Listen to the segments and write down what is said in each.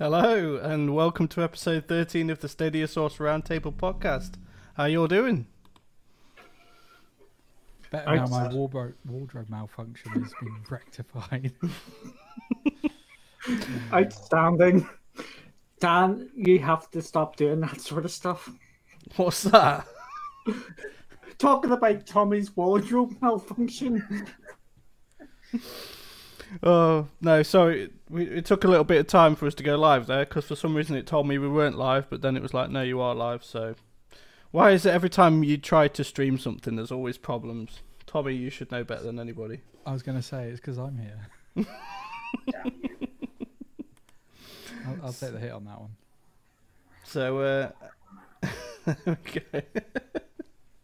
Hello, and welcome to episode 13 of the Stadia Source Roundtable podcast. How you all doing? Better now my wardrobe, wardrobe malfunction has been rectified. Outstanding. Dan, you have to stop doing that sort of stuff. What's that? Talking about Tommy's wardrobe malfunction. Oh no, sorry. We, it took a little bit of time for us to go live there because for some reason it told me we weren't live, but then it was like, no, you are live. So why is it every time you try to stream something, there's always problems? Tommy, you should know better than anybody. I was going to say it's because I'm here. I'll, I'll, take the hit on that one. So, uh, okay.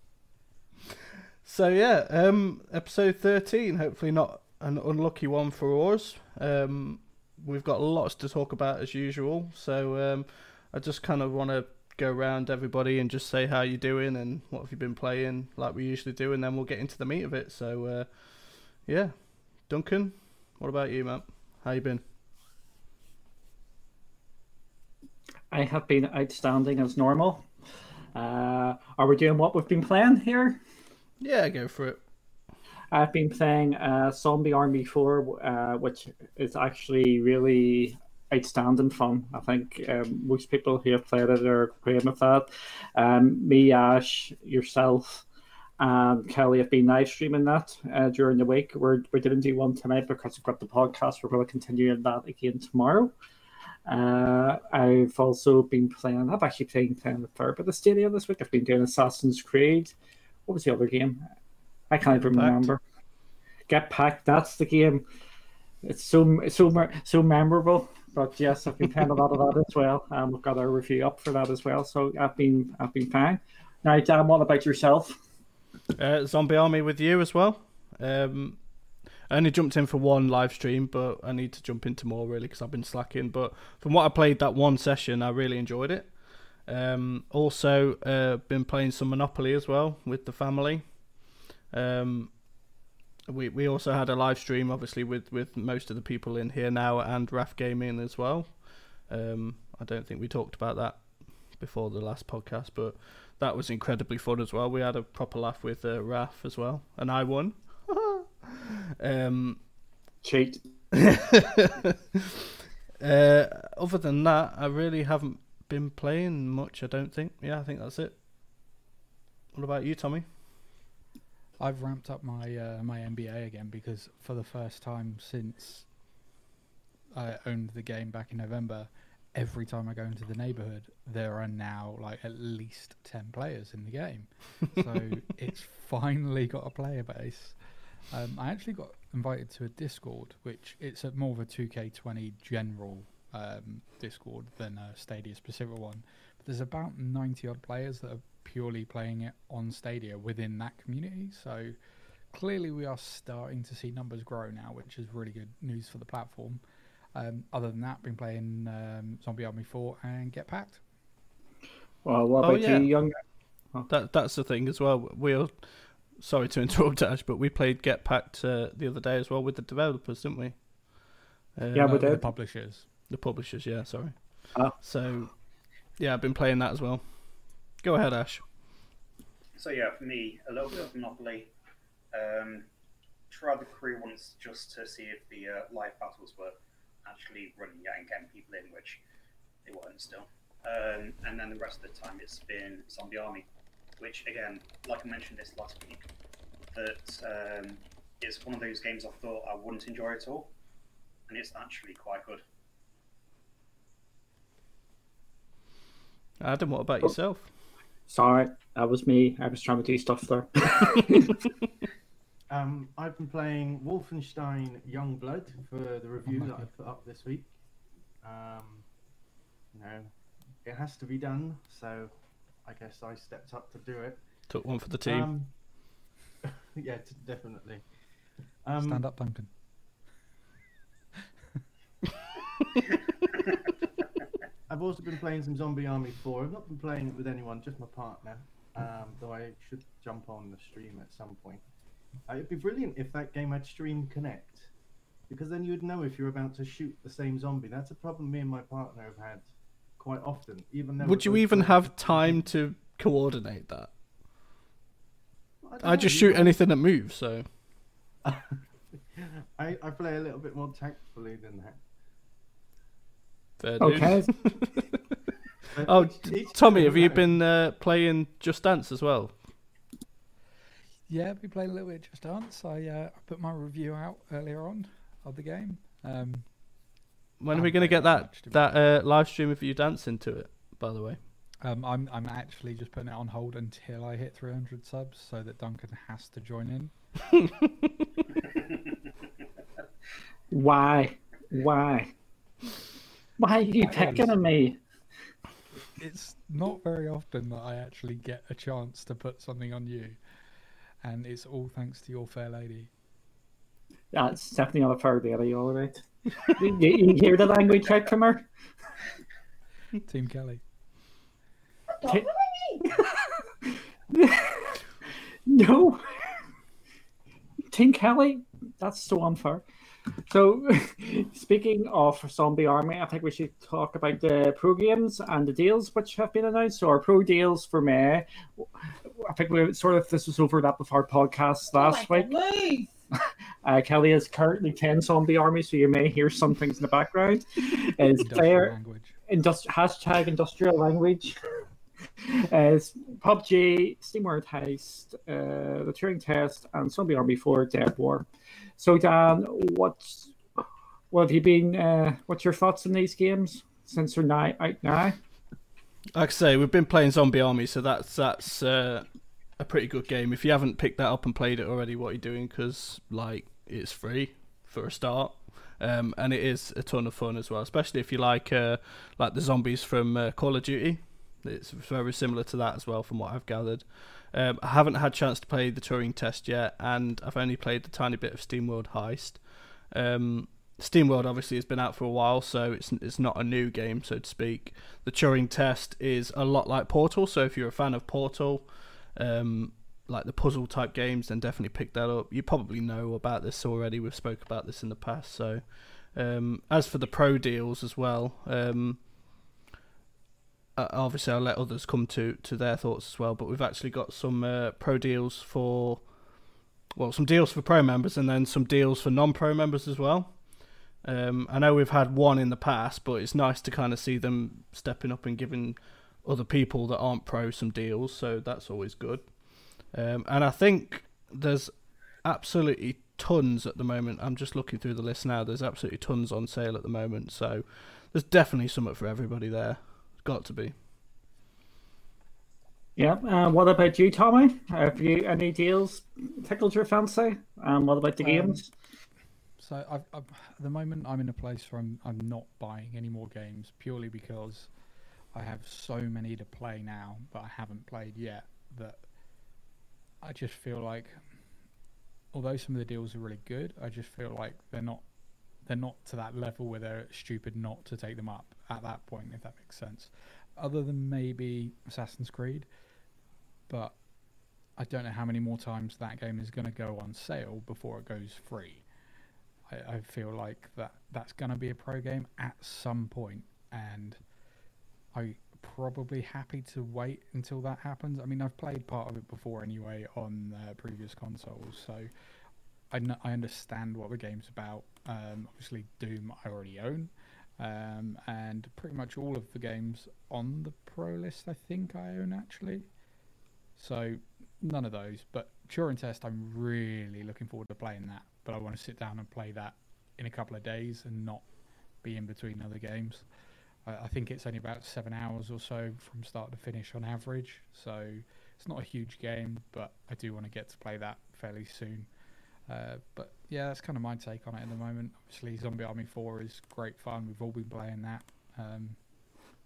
so yeah, um, episode thirteen. Hopefully not an unlucky one for us. Um, we've got lots to talk about as usual. So um, I just kind of want to go around everybody and just say how you're doing and what have you been playing, like we usually do, and then we'll get into the meat of it. So uh, yeah, Duncan, what about you, man? How you been? I have been outstanding as normal. Uh, are we doing what we've been playing here? Yeah, go for it. I've been playing uh, Zombie Army 4, uh, which is actually really outstanding fun. I think um, most people who have played it are great with that. Um, me, Ash, yourself, and Kelly have been live streaming that uh, during the week. We're, we didn't do one tonight because we've got the podcast. We're going to continue that again tomorrow. Uh, I've also been playing, I've actually playing, playing a fair bit of Stadia this week. I've been doing Assassin's Creed. What was the other game? I can't even remember. Get packed. That's the game. It's so so so memorable. But yes, I've been playing a lot of that as well. Um, we've got our review up for that as well. So I've been I've been fine. Now, Dan, what about yourself? Uh, Zombie Army with you as well. Um, I only jumped in for one live stream, but I need to jump into more really because I've been slacking. But from what I played that one session, I really enjoyed it. Um, also, uh, been playing some Monopoly as well with the family. Um, we we also had a live stream, obviously, with, with most of the people in here now and RAF Gaming as well. Um, I don't think we talked about that before the last podcast, but that was incredibly fun as well. We had a proper laugh with uh, RAF as well, and I won. um, Cheat. uh, other than that, I really haven't been playing much. I don't think. Yeah, I think that's it. What about you, Tommy? I've ramped up my uh, my NBA again because for the first time since I owned the game back in November, every time I go into the neighborhood, there are now like at least ten players in the game. So it's finally got a player base. Um, I actually got invited to a Discord, which it's a more of a 2K20 general um, Discord than a Stadia specific one. But there's about 90 odd players that are purely playing it on Stadia within that community. So clearly, we are starting to see numbers grow now, which is really good news for the platform. Um, other than that, been playing um, Zombie Army 4 and Get Packed. Well, what oh, about yeah. you, young? Oh. That that's the thing as well. We're sorry to interrupt, Ash, but we played Get Packed uh, the other day as well with the developers, didn't we? Uh, yeah, we did. The publishers. The publishers, yeah. Sorry. Oh. So, yeah, I've been playing that as well. Go ahead, Ash. So yeah, for me, a little bit of Monopoly. Um, tried the crew once just to see if the uh, live battles were actually running yet and getting people in, which they weren't still. Um, and then the rest of the time, it's been Zombie Army, which again, like I mentioned this last week, that um, it's one of those games I thought I wouldn't enjoy at all, and it's actually quite good. Adam, what about yourself? Sorry, that was me. I was trying to do stuff there. um, I've been playing Wolfenstein Youngblood for the review oh that I put up this week. Um, you know, it has to be done, so I guess I stepped up to do it. Took one for the team. Um, yeah, t- definitely. Um, Stand up, Duncan. I've also been playing some Zombie Army 4. I've not been playing it with anyone, just my partner. Um, though I should jump on the stream at some point. Uh, it'd be brilliant if that game had Stream Connect. because then you'd know if you're about to shoot the same zombie. That's a problem me and my partner have had quite often. Even though Would you even have time to coordinate that? don't I just shoot you anything that moves, so. I, I play a little bit more tactfully than that. Fair. Okay. Oh, each- t- each Tommy, have you been uh, playing Just Dance as well? Yeah, we played a little bit of Just Dance. I uh, I put my review out earlier on of the game. Um, When are we going to get that that much, to be that uh, live stream of you dancing to it? By the way, um, I'm I'm actually just putting it on hold until I hit 300 subs, so that Duncan has to join in. Why? Why? Why are you picking on me? It's not very often that I actually get a chance to put something on you, and it's all thanks to your fair lady. That's definitely not a fair lady, all right. you, you hear the language out from her? Team Kelly. No. Team Kelly? That's so unfair. So, speaking of Zombie Army, I think we should talk about the pro games and the deals which have been announced. So, our pro deals for May, I think we sort of this was overlapped with our podcast last week. Uh, Kelly is currently 10 Zombie Army, so you may hear some things in the background. Is Industrial player language. industri- hashtag industrial language. As PUBG, SteamWorld Heist, uh, the Turing Test, and Zombie Army 4 Dead War. So, Dan, what's what have you been? Uh, what's your thoughts on these games since they're now out now? like I say, we've been playing Zombie Army, so that's that's uh, a pretty good game. If you haven't picked that up and played it already, what are you doing? Because like it's free for a start. Um, and it is a ton of fun as well, especially if you like uh, like the zombies from uh, Call of Duty. It's very similar to that as well, from what I've gathered. Um, I haven't had a chance to play the Turing Test yet, and I've only played a tiny bit of SteamWorld Heist. Um, SteamWorld obviously has been out for a while, so it's it's not a new game, so to speak. The Turing Test is a lot like Portal, so if you're a fan of Portal, um, like the puzzle type games, then definitely pick that up. You probably know about this already. We've spoke about this in the past. So, um, as for the pro deals as well, um, uh, obviously I'll let others come to to their thoughts as well. But we've actually got some uh, pro deals for, well, some deals for pro members, and then some deals for non-pro members as well. Um, I know we've had one in the past, but it's nice to kind of see them stepping up and giving other people that aren't pro some deals. So that's always good. Um, and I think there's absolutely tons at the moment. I'm just looking through the list now. There's absolutely tons on sale at the moment. So there's definitely something for everybody there. Got to be. Yeah. Uh, what about you, Tommy? Have you any deals tickled your fancy? Um, what about the Um, games? So I've, I've, at the moment, I'm in a place where I'm, I'm not buying any more games purely because I have so many to play now, but I haven't played yet. That I just feel like, although some of the deals are really good, I just feel like they're not they're not to that level where they're stupid not to take them up at that point, if that makes sense. Other than maybe Assassin's Creed, but I don't know how many more times that game is going to go on sale before it goes free. I, I feel like that that's going to be a pro game at some point, and I probably happy to wait until that happens. I mean, I've played part of it before anyway on uh, previous consoles, so I understand what the game's about. Um, obviously, Doom I already own, um, and pretty much all of the games on the pro list I think I own actually. So none of those, but Turing Test I'm really looking forward to playing that. But I want to sit down and play that in a couple of days and not be in between other games. I, I think it's only about seven hours or so from start to finish on average, so it's not a huge game, but I do want to get to play that fairly soon. Uh, but yeah, that's kind of my take on it at the moment. Obviously, Zombie Army 4 is great fun. We've all been playing that. Um,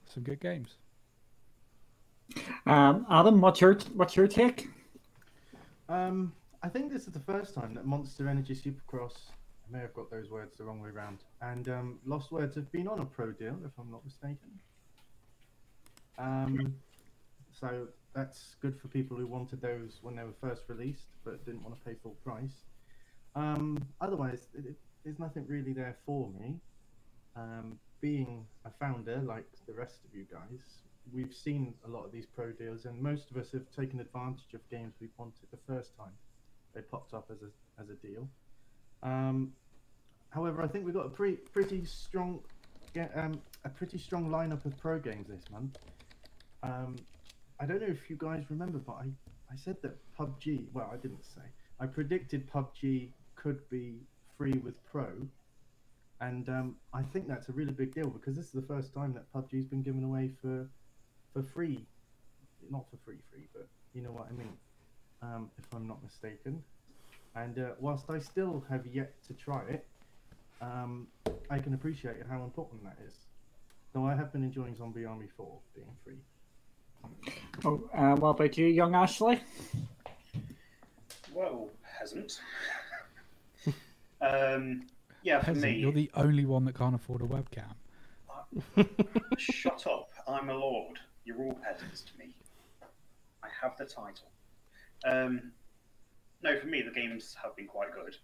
some good games. Um, Adam, what's your what's your take? Um, I think this is the first time that Monster Energy Supercross, I may have got those words the wrong way round, and um, Lost Words have been on a pro deal, if I'm not mistaken. Um, so that's good for people who wanted those when they were first released, but didn't want to pay full price. Um, otherwise, it, it- there's nothing really there for me. Um, being a founder, like the rest of you guys, we've seen a lot of these pro deals, and most of us have taken advantage of games we wanted the first time they popped up as a as a deal. Um, however, I think we've got a pretty pretty strong, um, a pretty strong lineup of pro games this month. Um, I don't know if you guys remember, but I, I said that PUBG. Well, I didn't say. I predicted PUBG could be free with Pro, and um, I think that's a really big deal because this is the first time that PUBG's been given away for for free, not for free free, but you know what I mean. Um, if I'm not mistaken, and uh, whilst I still have yet to try it, um, I can appreciate how important that is. Though I have been enjoying Zombie Army 4 being free. Oh, uh, what about you, young Ashley? Well, hasn't. Um, yeah, for Peasant, me, you're the only one that can't afford a webcam. shut up. I'm a lord. You're all peasants to me. I have the title. Um, no, for me, the games have been quite good.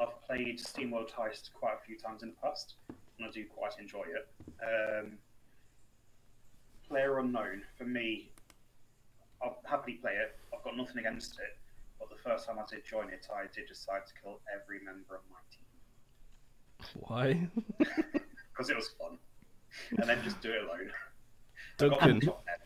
I've played SteamWorld Heist quite a few times in the past, and I do quite enjoy it. Um, Player Unknown, for me, I'll happily play it. I've got nothing against it. But the first time I did join it, I did decide to kill every member of my team Why? because it was fun, and then just do it alone. I Duncan. the top net.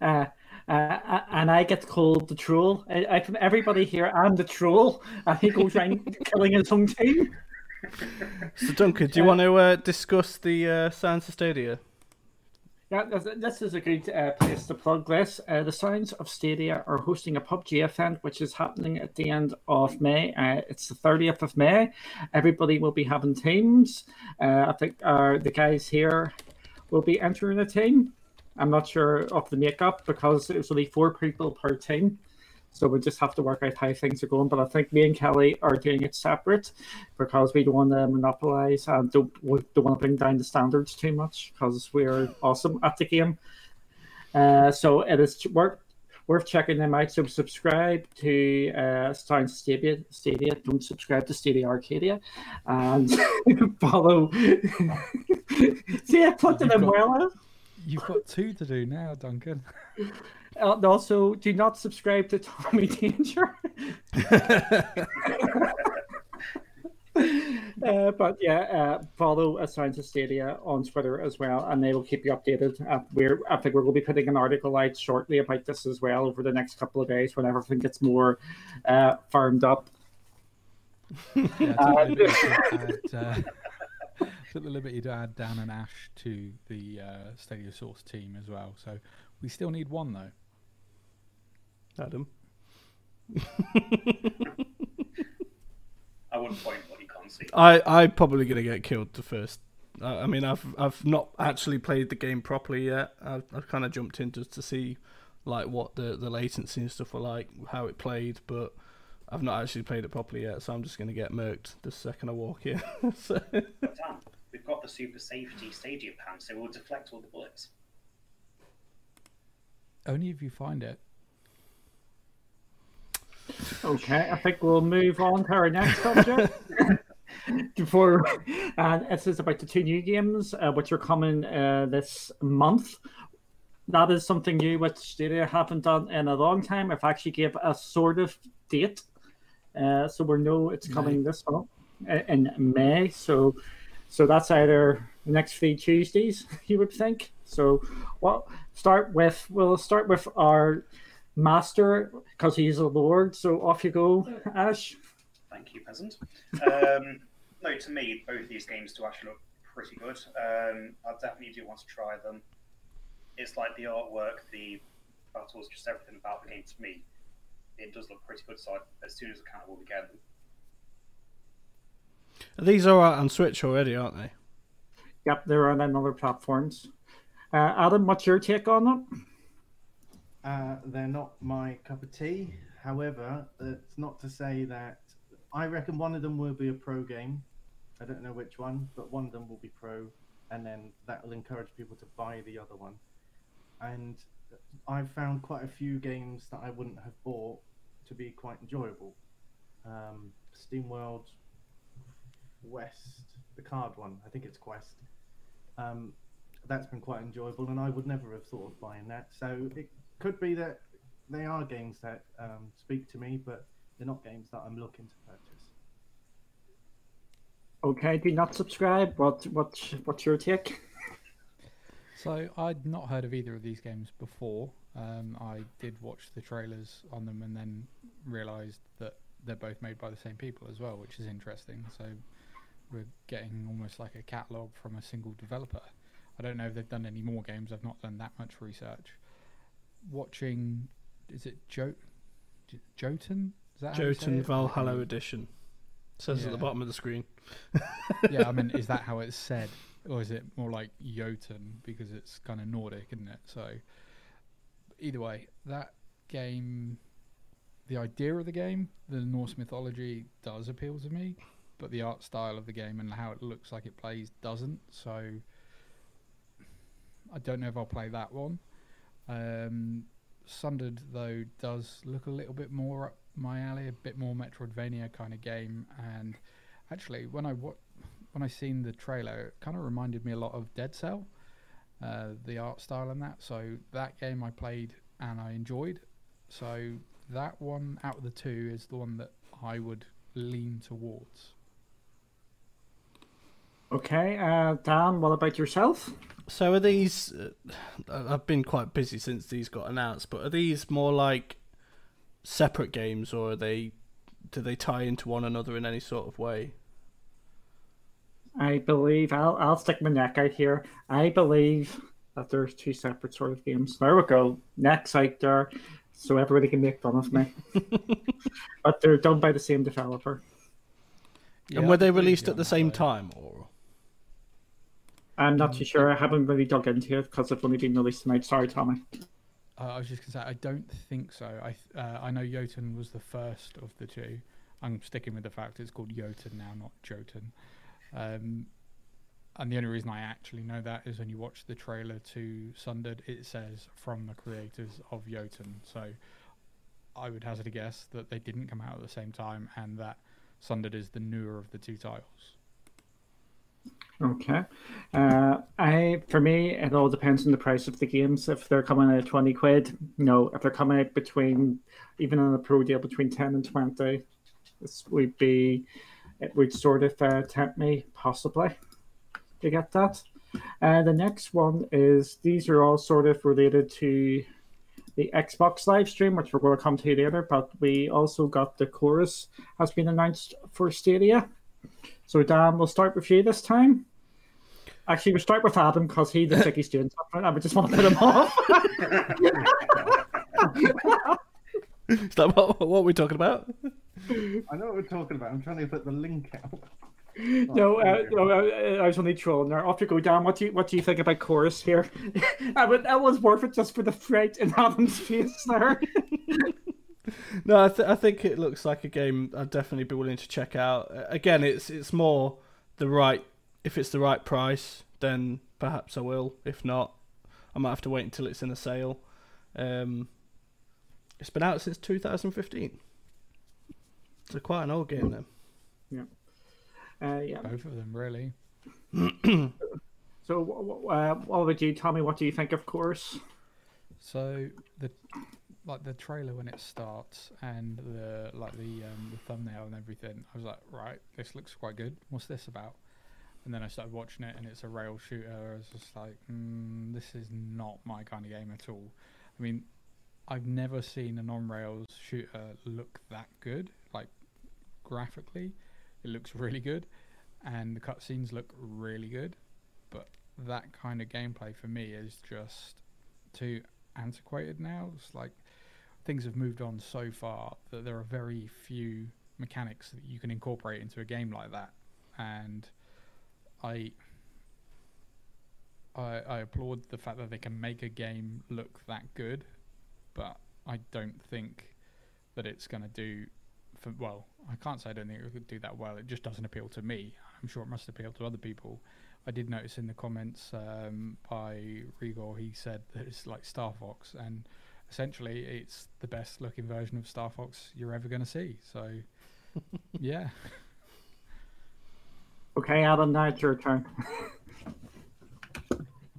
Uh, uh, and I get called the troll. I, I, from everybody here, I'm the troll, and he goes around killing his own team. So Duncan, do you want to uh, discuss the uh, Science of Stadia? Yeah, this, is a good uh, place to plug this. Uh, the Sounds of Stadia are hosting a PUBG event, which is happening at the end of May. Uh, it's the 30th of May. Everybody will be having teams. Uh, I think the guys here will be entering a team. I'm not sure of the makeup because it's only four people per team. So we just have to work out how things are going. But I think me and Kelly are doing it separate because we don't want to monopolize and don't, don't want to bring down the standards too much because we're awesome at the game. Uh, so it is worth, worth checking them out. So subscribe to uh, Sounds of Stadia. Stadia. Don't subscribe to Stadia Arcadia. And follow. See, I plugged it in You've got- well. You've got two to do now, Duncan. Uh, and also, do not subscribe to Tommy Danger. uh, but yeah, uh, follow uh, Science of Stadia on Twitter as well, and they will keep you updated. Uh, we're, I think we're going to be putting an article out shortly about this as well over the next couple of days when everything gets more uh, firmed up. Yeah, Uh, took, the liberty to add, uh, took the liberty to add Dan and Ash to the uh, Stadia Source team as well. So we still need one though. Adam. I wouldn't point what you can't see. I I'm probably gonna get killed the first. I I mean, I've I've not actually played the game properly yet. I've, I've kind of jumped in just to see like what the the latency and stuff were like, how it played, but I've not actually played it properly yet. So I'm just gonna get murked the second I walk in. so, But Dan, we've got the super safety stadium pan, so we'll deflect all the bullets. Only if you find it. Okay, I think we'll move on to our next subject. Before, and this is about the two new games uh, which are coming uh, this month. That is something new which Stadia haven't done in a long time. I've actually gave a sort of date, uh, so we know it's coming this month uh, in May. So, so that's either the next three Tuesdays, you would think. So, well, start with we'll start with our master because he's a lord. So off you go, Ash. Thank you, peasant. Um, no, to me, both these games do actually look pretty good. Um, I definitely do want to try them. It's like the artwork, the battles, just everything about the game to me. It does look pretty good, so I, as soon as I can, I will be getting them. these are out on Switch already, aren't they? Yep, they're on other platforms. Uh, Adam, what's your take on them? Uh, they're not my cup of tea. However, it's not to say that I reckon one of them will be a pro game. I don't know which one, but one of them will be pro, and then that will encourage people to buy the other one. And I've found quite a few games that I wouldn't have bought to be quite enjoyable. Um, SteamWorld, West, the card one. I think it's Quest. Um, that's been quite enjoyable, and I would never have thought of buying that. So it could be that they are games that um, speak to me, but they're not games that I'm looking to purchase. Okay, do not subscribe. What what what's your take? So I'd not heard of either of these games before. Um, I did watch the trailers on them and then realised that they're both made by the same people as well, which is interesting. So we're getting almost like a catalogue from a single developer. I don't know if they've done any more games. I've not done that much research. Watching, is it jo- J- Jotun? Is that Jotun? Valhalla Edition. Says at the bottom of the screen. yeah, I mean, is that how it's said, or is it more like Jotun because it's kind of Nordic, isn't it? So, either way, that game, the idea of the game, the Norse mythology does appeal to me, but the art style of the game and how it looks like it plays doesn't. So, I don't know if I'll play that one. Um, Sundered though does look a little bit more up my alley, a bit more Metroidvania kind of game, and actually when I when I seen the trailer, it kind of reminded me a lot of Dead Cell, uh, the art style and that. So that game I played and I enjoyed. So that one out of the two is the one that I would lean towards. Okay, uh, Dan, what about yourself? So are these? Uh, I've been quite busy since these got announced, but are these more like separate games, or are they? Do they tie into one another in any sort of way? I believe I'll I'll stick my neck out here. I believe that there's two separate sort of games. There we go. Next out there, so everybody can make fun of me. but they're done by the same developer. and were they released at the same that. time, or? I'm not too sure. I haven't really dug into it because it's only been released tonight. Sorry, Tommy. Uh, I was just gonna say I don't think so. I uh, I know Jotun was the first of the two. I'm sticking with the fact it's called Jotun now, not Jotun. Um, and the only reason I actually know that is when you watch the trailer to Sundered, it says from the creators of Jotun. So I would hazard a guess that they didn't come out at the same time, and that Sundered is the newer of the two titles. Okay. Uh, I for me, it all depends on the price of the games. If they're coming at twenty quid, no. If they're coming out between, even on a pro deal, between ten and twenty, this would be, it would sort of uh, tempt me possibly to get that. Uh, the next one is these are all sort of related to the Xbox live stream, which we're going to come to later. But we also got the chorus has been announced for Stadia. So Dan, we'll start with you this time. Actually, we'll start with Adam because he's the like student. I would just want to put him off. Is that what, what we're talking about? I know what we're talking about. I'm trying to put the link out. no, uh, no, uh, I was only trolling there. Off you go, Dan. What do you what do you think about chorus here? I would, that was worth it just for the fright in Adam's face there. No, I, th- I think it looks like a game I'd definitely be willing to check out. Again, it's it's more the right. If it's the right price, then perhaps I will. If not, I might have to wait until it's in a sale. Um, it's been out since 2015. So quite an old game then. Uh, yeah. Both of them, really. So, wh- wh- uh, what would you tell me? What do you think of Chorus? So the like the trailer when it starts and the like the um, the thumbnail and everything, I was like, right, this looks quite good. What's this about? And then I started watching it, and it's a rail shooter. I was just like, mm, this is not my kind of game at all. I mean, I've never seen a non-rails shooter look that good. Like graphically, it looks really good, and the cutscenes look really good. But that kind of gameplay for me is just too antiquated now. It's like things have moved on so far that there are very few mechanics that you can incorporate into a game like that. And I I, I applaud the fact that they can make a game look that good, but I don't think that it's going to do. For, well, I can't say I don't think it would do that well. It just doesn't appeal to me. I'm sure it must appeal to other people. I did notice in the comments um, by Rigor, he said that it's like Star Fox, and essentially it's the best looking version of Star Fox you're ever going to see. So, yeah. Okay, Adam, now it's your turn.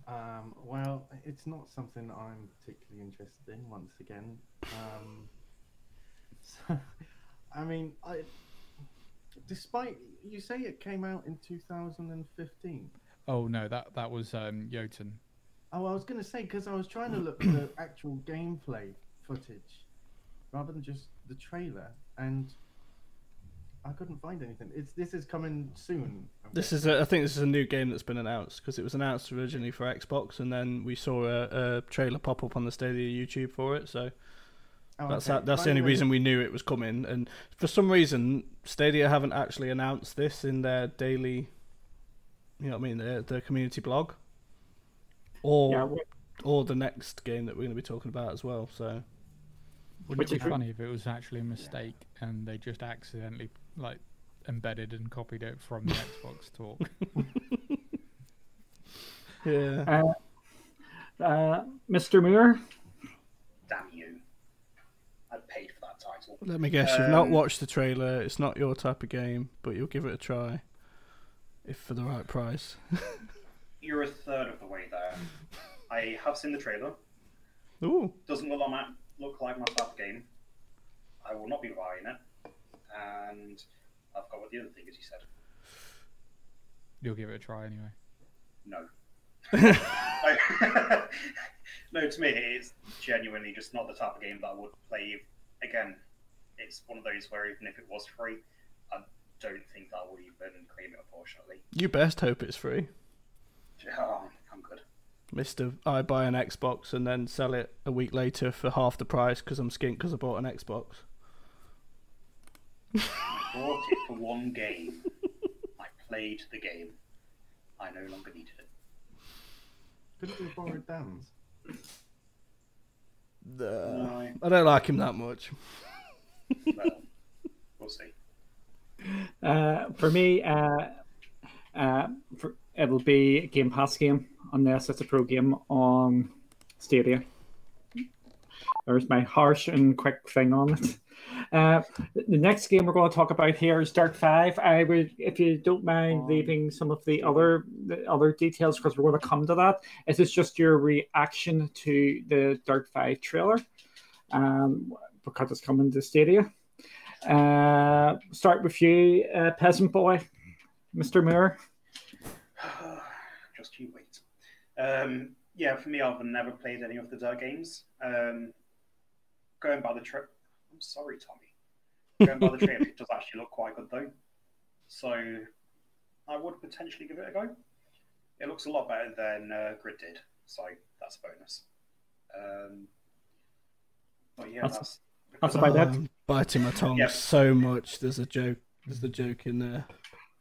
Um, well, it's not something I'm particularly interested in. Once again, um, so, I mean, I, despite you say it came out in 2015. Oh no, that that was um, Jotun. Oh, I was going to say because I was trying to look for the actual gameplay footage rather than just the trailer, and I couldn't find anything. It's this is coming soon. This is, a, I think, this is a new game that's been announced because it was announced originally for Xbox, and then we saw a, a trailer pop up on the Stadia YouTube for it. So Oh, that's okay. that, that's By the only way, reason we knew it was coming. And for some reason, Stadia haven't actually announced this in their daily, you know what I mean, their their community blog, or Yeah, or the next game that we're going to be talking about as well. So Wouldn't Which it is be funny if it was actually a mistake and they just accidentally like embedded and copied it from the Xbox talk? yeah, uh, uh, Mr. Moore, Damn you! I paid for that title. let me guess, you've not Um, watched the trailer. It's not your type of game, but you'll give it a try, if for the right price. You're a third of the way there. I have seen the trailer. Ooh. Doesn't look like my, look like my type of game. I will not be buying it. And I've got what the other thing is. You said You'll give it a try anyway. no. no, to me, it's genuinely just not the type of game that I would play. Again, it's one of those where even if it was free, I don't think that I would even claim it. Unfortunately, You best hope it's free. Oh, I'm good. Mister, I buy an Xbox and then sell it a week later for half the price because I'm skint because I bought an Xbox. I bought it for one game. I played the game. I no longer needed it. Couldn't we borrow Dan's? No, I don't like him that much. well, we'll see. uh, for me, uh, uh, for, it'll be a Game Pass game unless it's a pro game on Stadia. There's my harsh and quick thing on it. Uh, the next game we're going to talk about here is Dirt Five. I would, if you don't mind, Um, leaving some of the other the other details because we're going to come to that. Is this just your reaction to the Dirt Five trailer? Um, because it's coming to Stadia. Uh, start with you, uh, peasant boy, Mr. Moore. Just you wait. Um, yeah, for me, I've never played any of the Dirt games. Um, going by the trip, I'm sorry, Tommy. Going by the trip, it does actually look quite good though. So I would potentially give it a go. It looks a lot better than uh, Grid did, so that's a bonus. Um, but yeah, That's- that's that's about it. I'm biting my tongue Yeah. so much. There's a joke. There's a joke in there.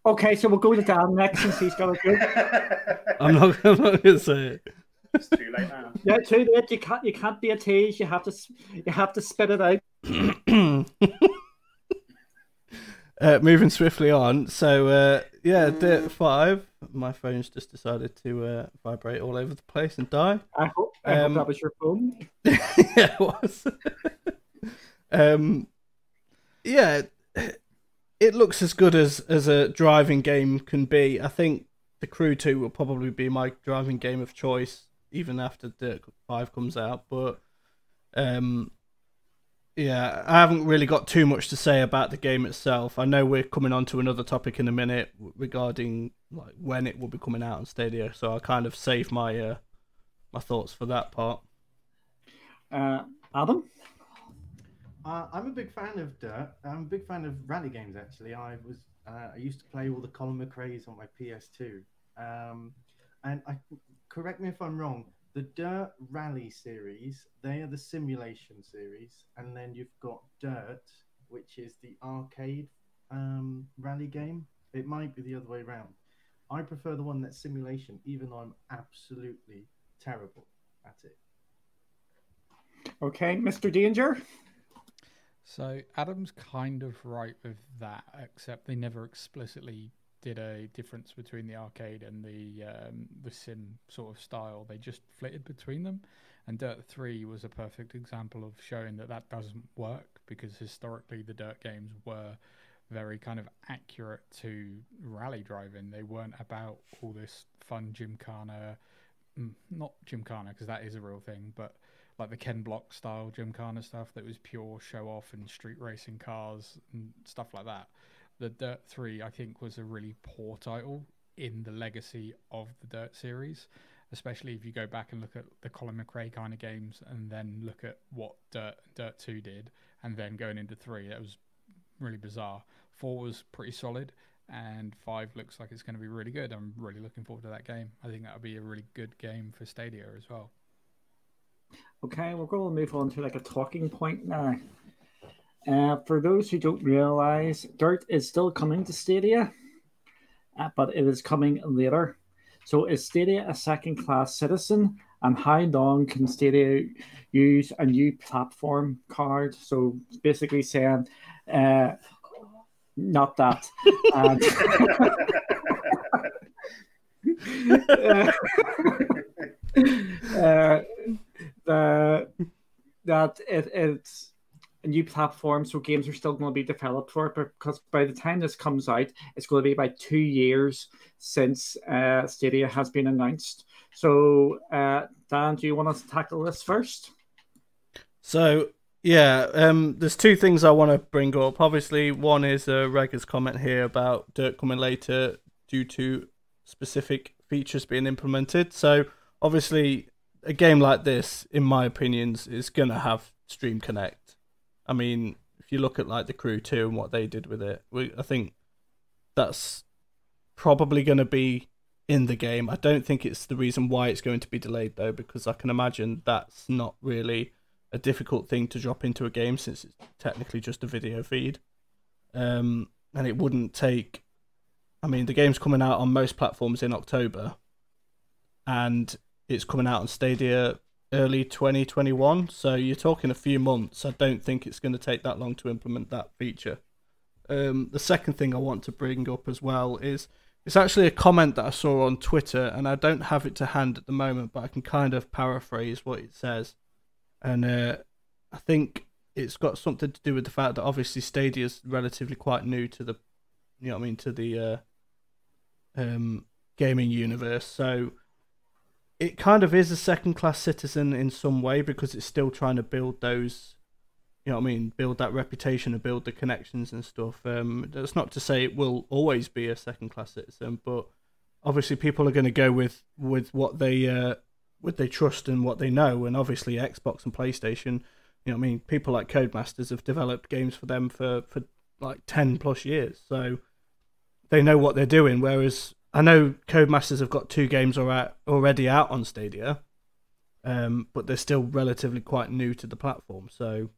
Okay, so we'll go to Dan next since he's got a good. I'm not. I'm not gonna say it. it's too late now. Yeah, too late. You can't. You can't be a tease. You have to. You have to spit it out. uh, moving swiftly on. So uh, yeah, Dirt Five. My phone's just decided to uh, vibrate all over the place and die. I hope. I Um, hope that was your phone. yeah, it was. um, yeah, it looks as good as as a driving game can be. I think the Crew Two will probably be my driving game of choice, even after Dirt Five comes out. But um, yeah, I haven't really got too much to say about the game itself. I know we're coming on to another topic in a minute regarding like when it will be coming out on Stadia, so I kind of save my uh, my thoughts for that part. Uh, Adam. Uh, I'm a big fan of Dirt. I'm a big fan of rally games. Actually, I was uh, I used to play all the Colin McRae's on my PS2. Um, and I correct me if I'm wrong. The Dirt Rally series, they are the simulation series, and then you've got Dirt, which is the arcade um, rally game. It might be the other way around. I prefer the one that's simulation, even though I'm absolutely terrible at it. Okay, Mr. Danger. So Adam's kind of right with that, except they never explicitly did a difference between the arcade and the um, the sim sort of style. They just flitted between them, and Dirt Three was a perfect example of showing that that doesn't work because historically the Dirt games were very kind of accurate to rally driving. They weren't about all this fun gymkhana, mm, not gymkhana because that is a real thing, but like the Ken Block style gymkhana stuff that was pure show off and street racing cars and stuff like that. The Dirt 3, I think, was a really poor title in the legacy of the Dirt series, especially if you go back and look at the Colin McRae kind of games and then look at what Dirt, Dirt 2 did and then going into 3. That was really bizarre. 4 was pretty solid and 5 looks like it's going to be really good. I'm really looking forward to that game. I think that would be a really good game for Stadia as well. Okay, we're going to move on to like a talking point now. Uh, for those who don't realize, Dirt is still coming to Stadia, uh, but it is coming later. So, is Stadia a second class citizen? And how long can Stadia use a new platform card? So, basically saying, uh, not that. And, uh, the, that it, it's a new platform, so games are still going to be developed for it. Because by the time this comes out, it's going to be about two years since uh, Stadia has been announced. So, uh, Dan, do you want us to tackle this first? So, yeah, um, there's two things I want to bring up. Obviously, one is uh, comment here about Dirt coming later due to specific features being implemented. So, obviously, a game like this, in my opinions, is gonna have Stream Connect. I mean, if you look at like the Crew Two and what they did with it, we, I think that's probably to be in the game. I don't think it's the reason why it's going to be delayed though, because I can imagine that's not really a difficult thing to drop into a game since it's technically just a video feed. Um, and it wouldn't take. I mean, the game's coming out on most platforms in October, and it's coming out on Stadia early 2021. So you're talking a few months. I don't think it's going to take that long to implement that feature. Um, the second thing I want to bring up as well is it's actually a comment that I saw on Twitter, and I don't have it to hand at the moment, but I can kind of paraphrase what it says. And uh, I think it's got something to do with the fact that obviously Stadia is relatively quite new to the, you know, what I mean, to the uh, um, gaming universe. So it kind of is a second class citizen in some way because it's still trying to build those you know what I mean, build that reputation and build the connections and stuff. Um, that's not to say it will always be a second class citizen, but obviously people are going to go with with what they uh, what they trust and what they know. And obviously Xbox and PlayStation, you know, what I mean, people like Codemasters have developed games for them for for like ten plus years, so they know what they're doing. Whereas I know Codemasters have got two games already out on Stadia, um, but they're still relatively quite new to the platform. So,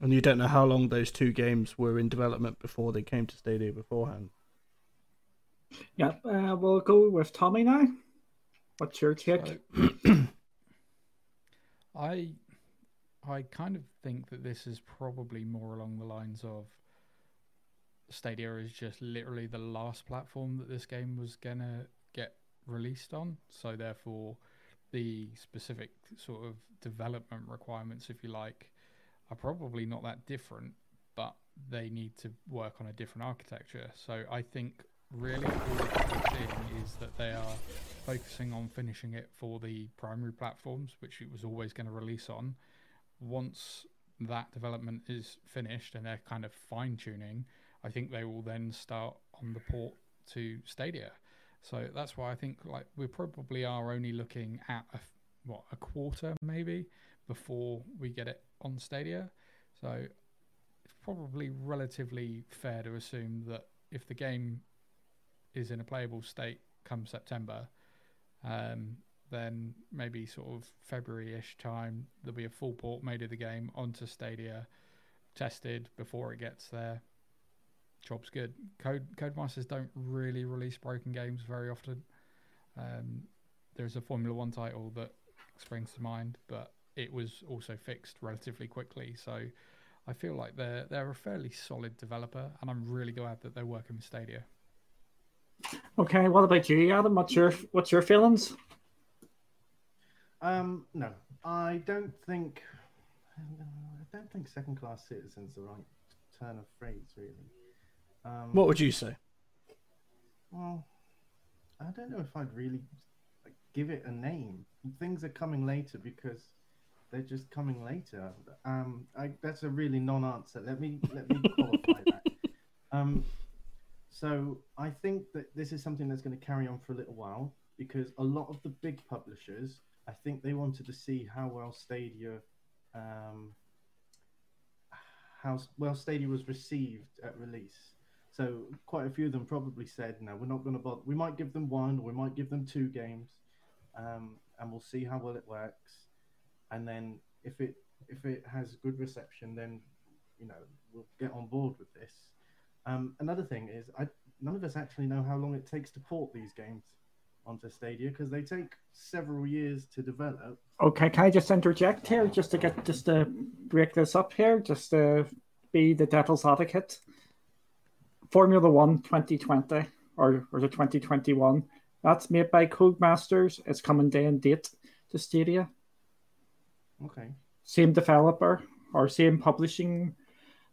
and you don't know how long those two games were in development before they came to Stadia beforehand. Yeah, uh, we'll go with Tommy now. What's your take? I, I kind of think that this is probably more along the lines of Stadia is just literally the last platform that this game was gonna get released on. So therefore, the specific sort of development requirements, if you like, are probably not that different, but they need to work on a different architecture. So I think really all we're seeing is that they are focusing on finishing it for the primary platforms, which it was always going to release on. Once that development is finished and they're kind of fine tuning, I think they will then start on the port to Stadia. So that's why I think like we probably are only looking at a, what a quarter maybe before we get it on Stadia. So it's probably relatively fair to assume that if the game is in a playable state come September, um, then maybe sort of February-ish time there'll be a full port made of the game onto Stadia, tested before it gets there, job's good. Code Codemasters don't really release broken games very often. Um, there's a Formula One title that springs to mind, but it was also fixed relatively quickly. So I feel like they're they're a fairly solid developer, and I'm really glad that they're working with Stadia. Okay, what about you, Adam? What's your what's your feelings? Um, no, I don't think I don't think second class citizens the right turn of phrase really. Um, What would you say? Well, I don't know if I'd really like, give it a name. Things are coming later because they're just coming later. Um, I, that's a really non-answer. Let me let me qualify that. Um, so I think that this is something that's going to carry on for a little while because a lot of the big publishers, I think they wanted to see how well Stadia, um, how well Stadia was received at release. So quite a few of them probably said, "No, we're not going to bother. We might give them one, or we might give them two games, um, and we'll see how well it works. And then if it if it has good reception, then you know we'll get on board with this." Um, another thing is, I, none of us actually know how long it takes to port these games onto Stadia because they take several years to develop. Okay, can I just interject here, just to get just to break this up here, just to be the devil's advocate? Formula One 2020 or or the 2021, that's made by Codemasters. It's coming day and date to Stadia. Okay. Same developer or same publishing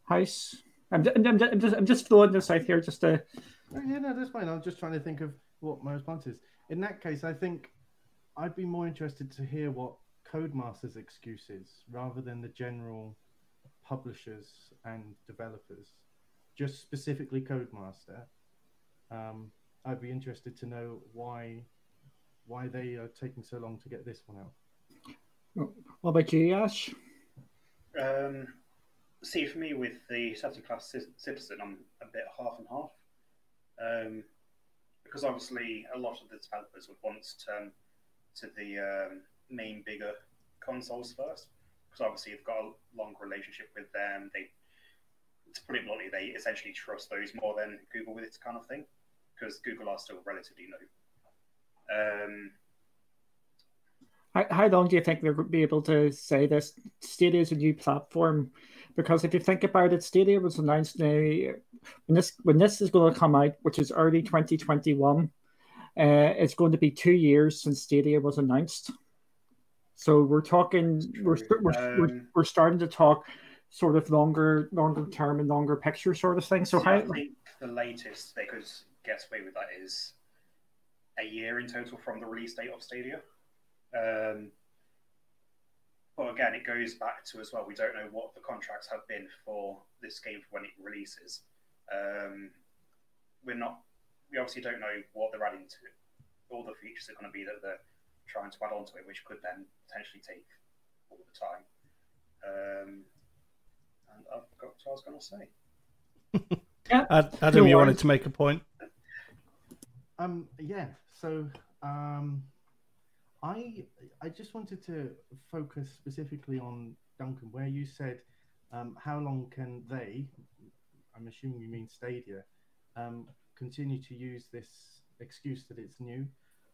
house. I'm, I'm, I'm, I'm just I'm just throwing this out here just to Oh, yeah, no, that's fine. I'm just trying to think of what my response is. In that case, I think I'd be more interested to hear what Codemasters' excuse is rather than the general publishers and developers. Just specifically Codemaster. Um, I'd be interested to know why why they are taking so long to get this one out. what about you, Ash? Um, see, for me, with the second class ci- citizen, I'm a bit half and half. Um, because obviously, a lot of the developers would want to turn to the um, main, bigger consoles first. Because obviously, you've got a long relationship with them. They, to put it bluntly, they essentially trust those more than Google with this kind of thing. Because Google are still relatively new. Um, How, how long do you think they'll be able to say this? Stadia is a new platform because if you think about it, Stadia was announced now when this when this is going to come out, which is early 2021. Uh, it's going to be two years since Stadia was announced. So we're talking we're, we're, we're, Um, we're starting to talk sort of longer longer term and longer picture sort of thing. So how I think the latest they could get away with that is a year in total from the release date of Stadia. Um, but again, it goes back to as well. We don't know what the contracts have been for this game when it releases. Um, we're not. We obviously don't know what they're adding to it. All the features are going to be that they're trying to add onto it, which could then potentially take all the time. Um, and I've got what I was going to say. yeah, Ad- Adam, you wanted to make a point. Um, yeah. So, um, I I just wanted to focus specifically on Duncan, where you said, um, how long can they? I'm assuming you mean Stadia. Um, continue to use this excuse that it's new.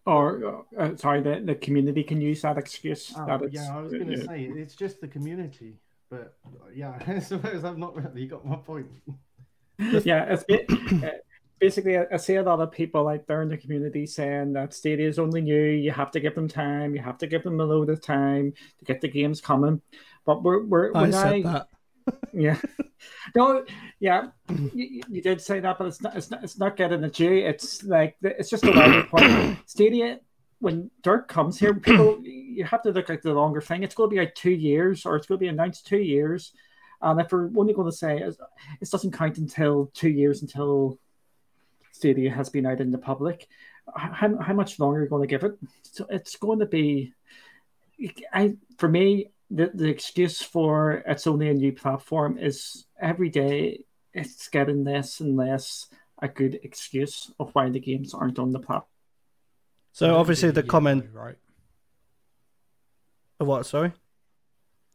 or uh, sorry, the, the community can use that excuse. Oh, that yeah, I was going to yeah. say it's just the community, but yeah, I suppose I've not really got my point. yeah, it's ba- uh, basically I, I see a lot of people out there in the community saying that Stadia is only new. You have to give them time. You have to give them a load of time to get the games coming. But we're we're, we're I now, said that. yeah, no, yeah, you, you did say that, but it's not it's not it's not getting the you. It's like it's just a wider point. Stadia. When Dirt comes here, people you have to look at the longer thing. It's going to be like two years, or it's going to be announced two years. And if we're only going to say it it doesn't count until two years until Stadia has been out in the public. How, how much longer are you going to give it? So it's going to be, I for me, the, the excuse for it's only a new platform is every day it's getting less and less a good excuse of why the games aren't on the platform. So obviously the comment. though, right? What? Sorry.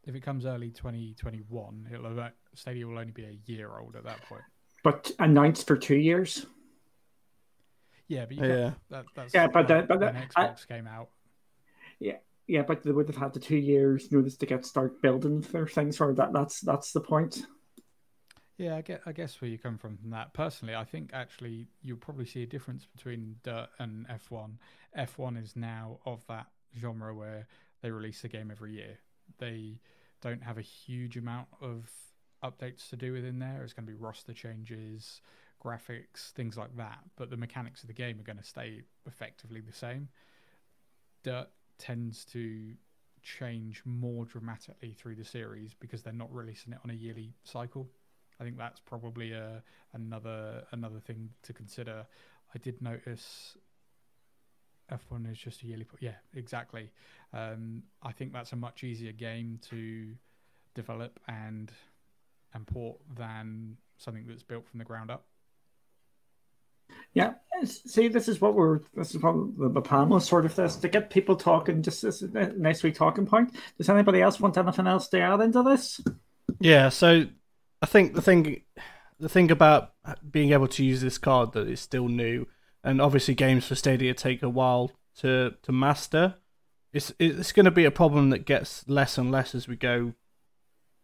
If it comes early 2021, it'll have, Stadia will only be a year old at that point. But announced for two years. Yeah, but you Yeah. yeah, that, that's Yeah, but when, the- but the- when I- came out. Yeah, yeah, but they would have had the two years notice to get start building their things for that. That's that's the point. Yeah, I get. I guess where you come from from that. Personally, I think actually you'll probably see a difference between Dirt and F1. F1 is now of that genre where they release a game every year. They don't have a huge amount of updates to do within there. It's going to be roster changes, graphics, things like that, but the mechanics of the game are going to stay effectively the same. Dirt tends to change more dramatically through the series because they're not releasing it on a yearly cycle. I think that's probably a another another thing to consider. I did notice F1 is just a yearly. Yeah, exactly. Um, I think that's a much easier game to develop and and port than something that's built from the ground up. Yeah, see, this is what we're. This is what the panel is sort of this to get people talking. Just this is a nice wee talking point. Does anybody else want anything else to add into this? Yeah, so I think the thing, the thing about being able to use this card that is still new, and obviously games for Stadia take a while to to master. It's it's going to be a problem that gets less and less as we go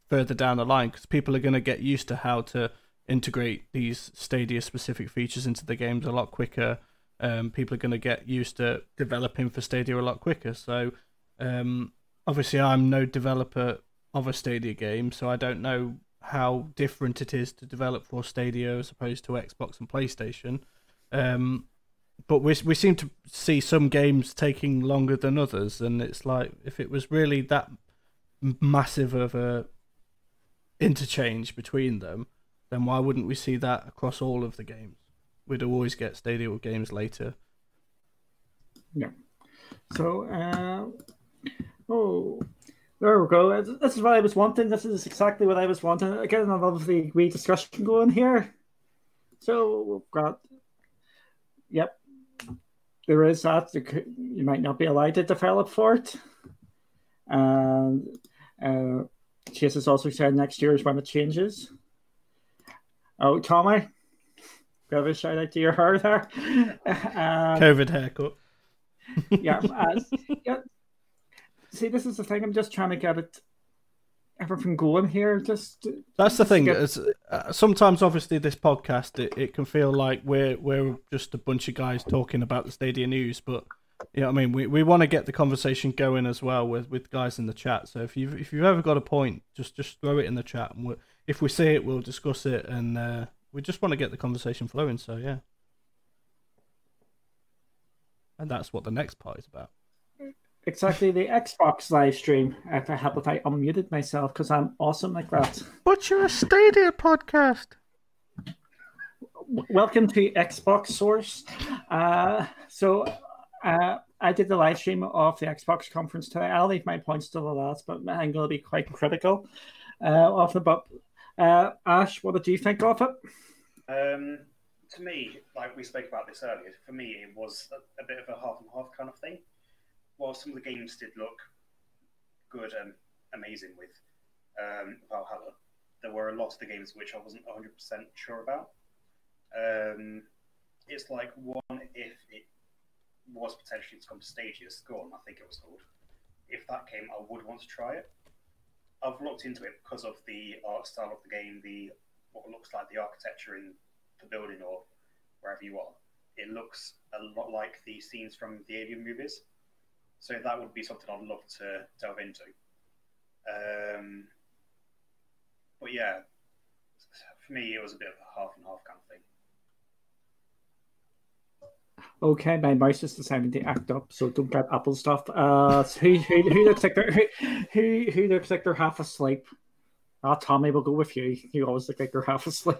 further down the line because people are going to get used to how to integrate these Stadia specific features into the games a lot quicker. Um, people are going to get used to developing for Stadia a lot quicker. So, um, obviously, I'm no developer of a Stadia game, so I don't know how different it is to develop for Stadia as opposed to Xbox and PlayStation. Um, but we we seem to see some games taking longer than others, and it's like if it was really that massive of a interchange between them, then why wouldn't we see that across all of the games? We'd always get Stadia games later. Yeah. So, uh, oh, there we go. This is what I was wanting. This is exactly what I was wanting. Again, a lovely wee discussion going here. So we've got, yep, there is that. You might not be allowed to develop for it. And uh, Chase has also said next year is when it changes. Oh, Tommy, give a shout out to your hair there. Um, COVID haircut. yeah, uh, yeah. See, this is the thing. I'm just trying to get it everything going here. Just that's the thing. Get... Uh, sometimes, obviously, this podcast it, it can feel like we're we're just a bunch of guys talking about the Stadia news, but you know, I mean, we, we want to get the conversation going as well with, with guys in the chat. So if you if you've ever got a point, just just throw it in the chat, and we'll, if we see it, we'll discuss it, and uh, we just want to get the conversation flowing. So yeah, and that's what the next part is about. Exactly, the Xbox live stream. If I help if I unmuted myself because I'm awesome like that. But you're a Stadia podcast. Welcome to Xbox Source. Uh, so uh, I did the live stream of the Xbox conference today. I'll leave my points to the last, but I'm going to be quite critical uh, of it. But uh, Ash, what did you think of it? Um, to me, like we spoke about this earlier, for me it was a, a, bit of a half and half kind of thing. While some of the games did look good and amazing with um, Valhalla, there were a lot of the games which I wasn't 100% sure about. Um, it's like one, if it was potentially to come to Stadia Scorn, I think it was called. If that came, I would want to try it. I've looked into it because of the art style of the game, the what looks like the architecture in the building or wherever you are. It looks a lot like the scenes from the Alien movies. So that would be something I'd love to delve into. Um, but yeah, for me, it was a bit of a half and half kind of thing. Okay, my mouse is deciding to act up, so don't get Apple stuff. Uh, who, who, who looks like they're who, who looks like they're half asleep? Ah, oh, Tommy, we'll go with you. You always look like you're half asleep.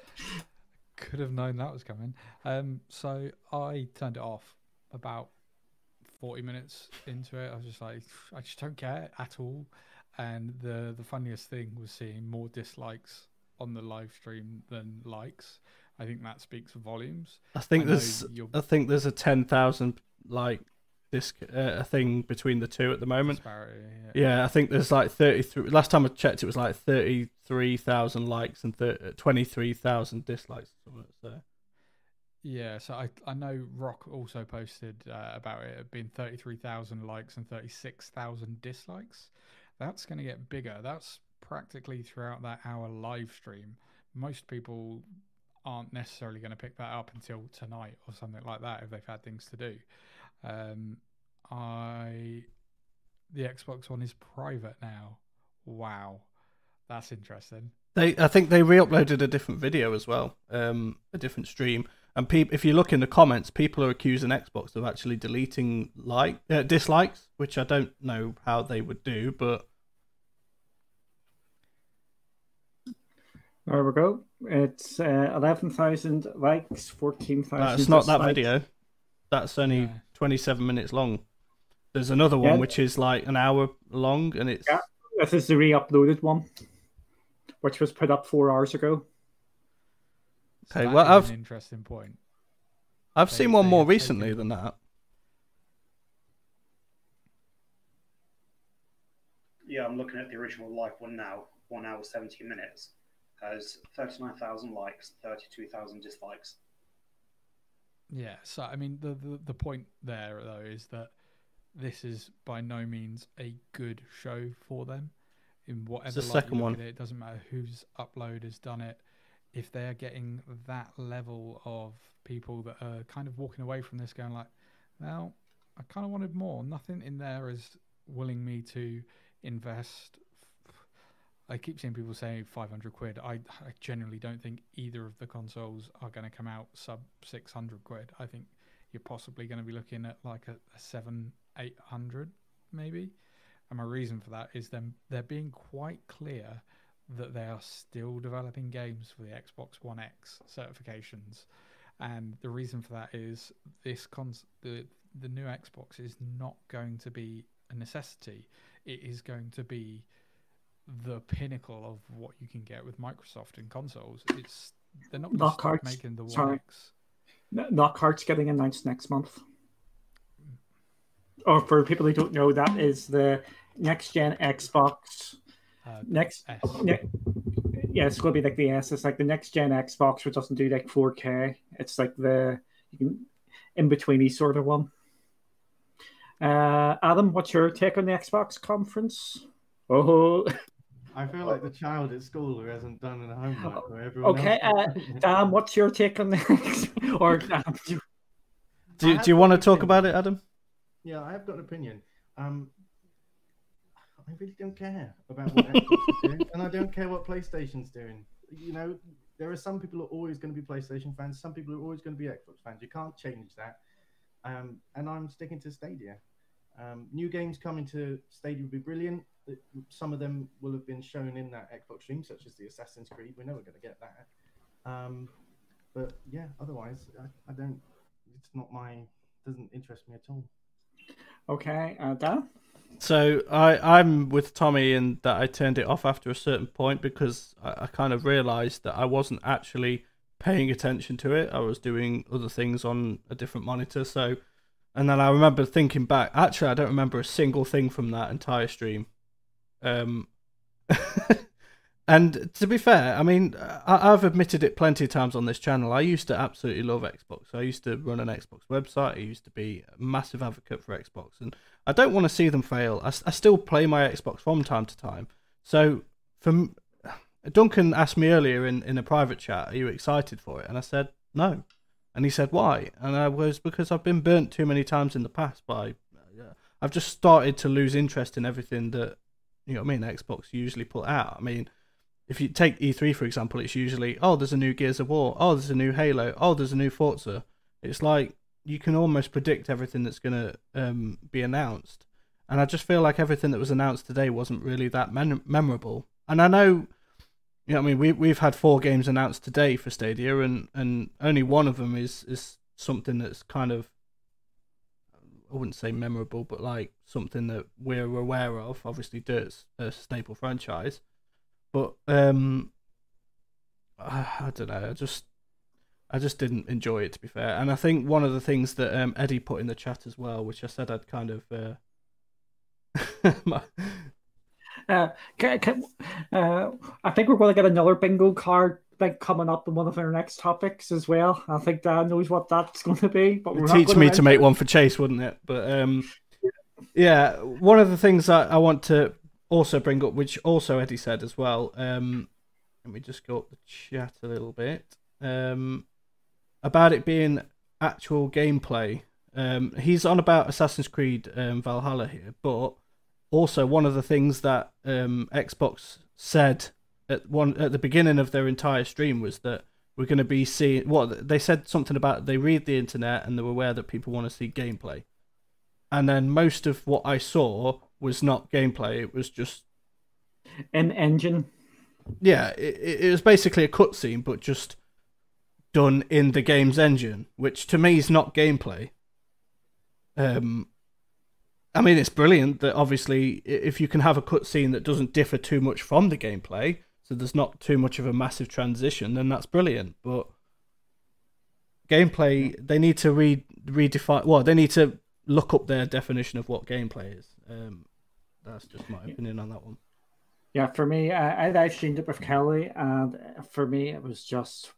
Could have known that was coming. Um, so I turned it off about forty minutes into it. I was just like, I just don't care at all. And the the funniest thing was seeing more dislikes on the live stream than likes. I think that speaks volumes. I think I there's I think there's a ten thousand like this uh, a thing between the two at the moment. Yeah. yeah. I think there's like thirty three. Last time I checked, it was like thirty three thousand likes and uh, twenty three thousand dislikes. So. Yeah, so I I know Rock also posted uh, about it being thirty three thousand likes and thirty six thousand dislikes. That's going to get bigger. That's practically throughout that hour live stream. Most people aren't necessarily going to pick that up until tonight or something like that if they've had things to do. Um, I the Xbox One is private now. Wow, that's interesting. They, I think they re-uploaded a different video as well, um, a different stream. And peop- if you look in the comments, people are accusing Xbox of actually deleting like uh, dislikes, which I don't know how they would do, but There we go. It's uh, 11,000 likes, 14,000. that's not that video. That's only Yeah. 27 minutes long. There's another one Yeah. which is like an hour long, and it's Yeah. This is the re uploaded one, which was put up four hours ago. So Okay, well, I've- an interesting point. I've They- seen one more recently taken- than that. Yeah, I'm looking at the original live one now. One hour, 17 minutes. Has 39,000 likes, 32,000 dislikes. Yeah, so I mean the, the the point there though is that this is by no means a good show for them. In whatever it's the second one. it, it doesn't matter whose upload has done it. If they are getting that level of people that are kind of walking away from this, going like, "Well, I kind of wanted more." Nothing in there is willing me to invest. I keep seeing people say 500 quid. I, I genuinely don't think either of the consoles are going to come out sub 600 quid. I think you're possibly going to be looking at like a, a seven, 800 maybe. And my reason for that is them they're being quite clear that they are still developing games for the Xbox One X certifications. And the reason for that is this cons the the new Xbox is not going to be a necessity. It is going to be the pinnacle of what you can get with Microsoft in consoles. It's they're not Lockharts. making the One Sorry. X. Lockhart's getting announced next month. Or for people who don't know, that is the next gen Xbox. Uh, Next, S. ne- yeah, it's going to be like the S. It's like the next gen Xbox, which doesn't do like 4K. It's like the in betweeny sort of one. Uh, Adam, what's your take on the Xbox conference? Oh, I feel like the child at school who hasn't done the homework. Where everyone okay. Uh. Dan, what's your take on the or um, Do, I do you want to talk opinion. about it, Adam? Yeah, I have got an opinion. Um, I really don't care about what Xbox is doing, and I don't care what PlayStation's doing. You know, there are some people who are always going to be PlayStation fans, some people are always going to be Xbox fans. You can't change that. Um, and I'm sticking to Stadia. Um, new games coming to Stadia would be brilliant. Some of them will have been shown in that Xbox stream, such as the Assassin's Creed. We know we're going to get that. Um, but yeah, otherwise, I, I don't. It's not my. Doesn't interest me at all. okay, uh, Dan. So I, I'm with Tommy in that I turned it off after a certain point because I, I kind of realised that I wasn't actually paying attention to it. I was doing other things on a different monitor. So, and then I remember thinking back. Actually, I don't remember a single thing from that entire stream. Um, and to be fair, I mean, I, I've admitted it plenty of times on this channel. I used to absolutely love Xbox. I used to run an Xbox website. I used to be a massive advocate for Xbox, and I don't want to see them fail. I still play my Xbox from time to time. So, from Duncan asked me earlier in, in a private chat, "Are you excited for it?" And I said no, and he said why, and I was because I've been burnt too many times in the past by. uh, I've just started to lose interest in everything that you know what I mean. Xbox usually put out. I mean, if you take E3 for example, it's usually oh, there's a new Gears of War, oh, there's a new Halo, oh, there's a new Forza. It's like you can almost predict everything that's going to um, be announced, and I just feel like everything that was announced today wasn't really that mem- memorable. And I know, you know, I mean, we we've had four games announced today for Stadia, and and only one of them is is something that's kind of I wouldn't say memorable, but like something that we're aware of. Obviously, Dirt's a staple franchise, but um, I, I don't know. I just I just didn't enjoy it to be fair. And I think one of the things that um, Eddie put in the chat as well, which I said I'd kind of. Uh, Uh, can, can, uh, I think we're going to get another bingo card like coming up in one of our next topics as well. I think Dan knows what that's going to be, but we're teach me to make it. one for Chase, wouldn't it? But um, yeah, one of the things that I want to also bring up, which also Eddie said as well. Um, let me just go up the chat a little bit. Um, about it being actual gameplay. Um, he's on about Assassin's Creed um, Valhalla here, but also one of the things that um, Xbox said at one at the beginning of their entire stream was that we're going to be seeing what they said something about they read the internet and they're aware that people want to see gameplay, and then most of what I saw was not gameplay. It was just an engine, yeah, it, it was basically a cutscene, but just done in the game's engine, which to me is not gameplay. Um, I mean, it's brilliant that obviously if you can have a cutscene that doesn't differ too much from the gameplay, so there's not too much of a massive transition, then that's brilliant. But gameplay, they need to re redefine. Well, they need to look up their definition of what gameplay is. Um, that's just my opinion on that one. Yeah, for me, I, I live streamed up with Kelly, and for me, it was just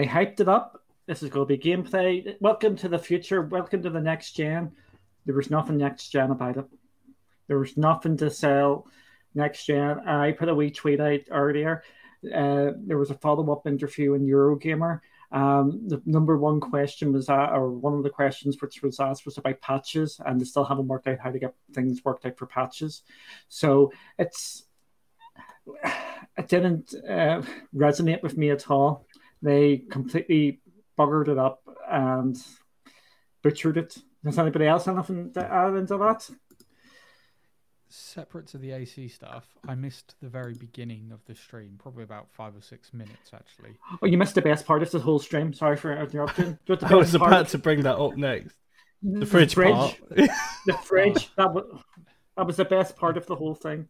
they hyped it up. This is going to be gameplay. Welcome to the future. Welcome to the next gen. There was nothing next gen about it. There was nothing to sell next gen. I put a wee tweet out earlier. Uh, there was a follow up interview in Eurogamer. Um, the number one question was that, or one of the questions which was asked was about patches, and they still haven't worked out how to get things worked out for patches. So it's it didn't uh, resonate with me at all. They completely buggered it up and butchered it. Does anybody else have anything to add into that? Separate to the AC stuff, I missed the very beginning of the stream, probably about five or six minutes actually. Oh, you missed the best part of the whole stream. Sorry for interrupting. I was best part- about to bring that up next. The fridge, part. The fridge. That was, that was the best part of the whole thing.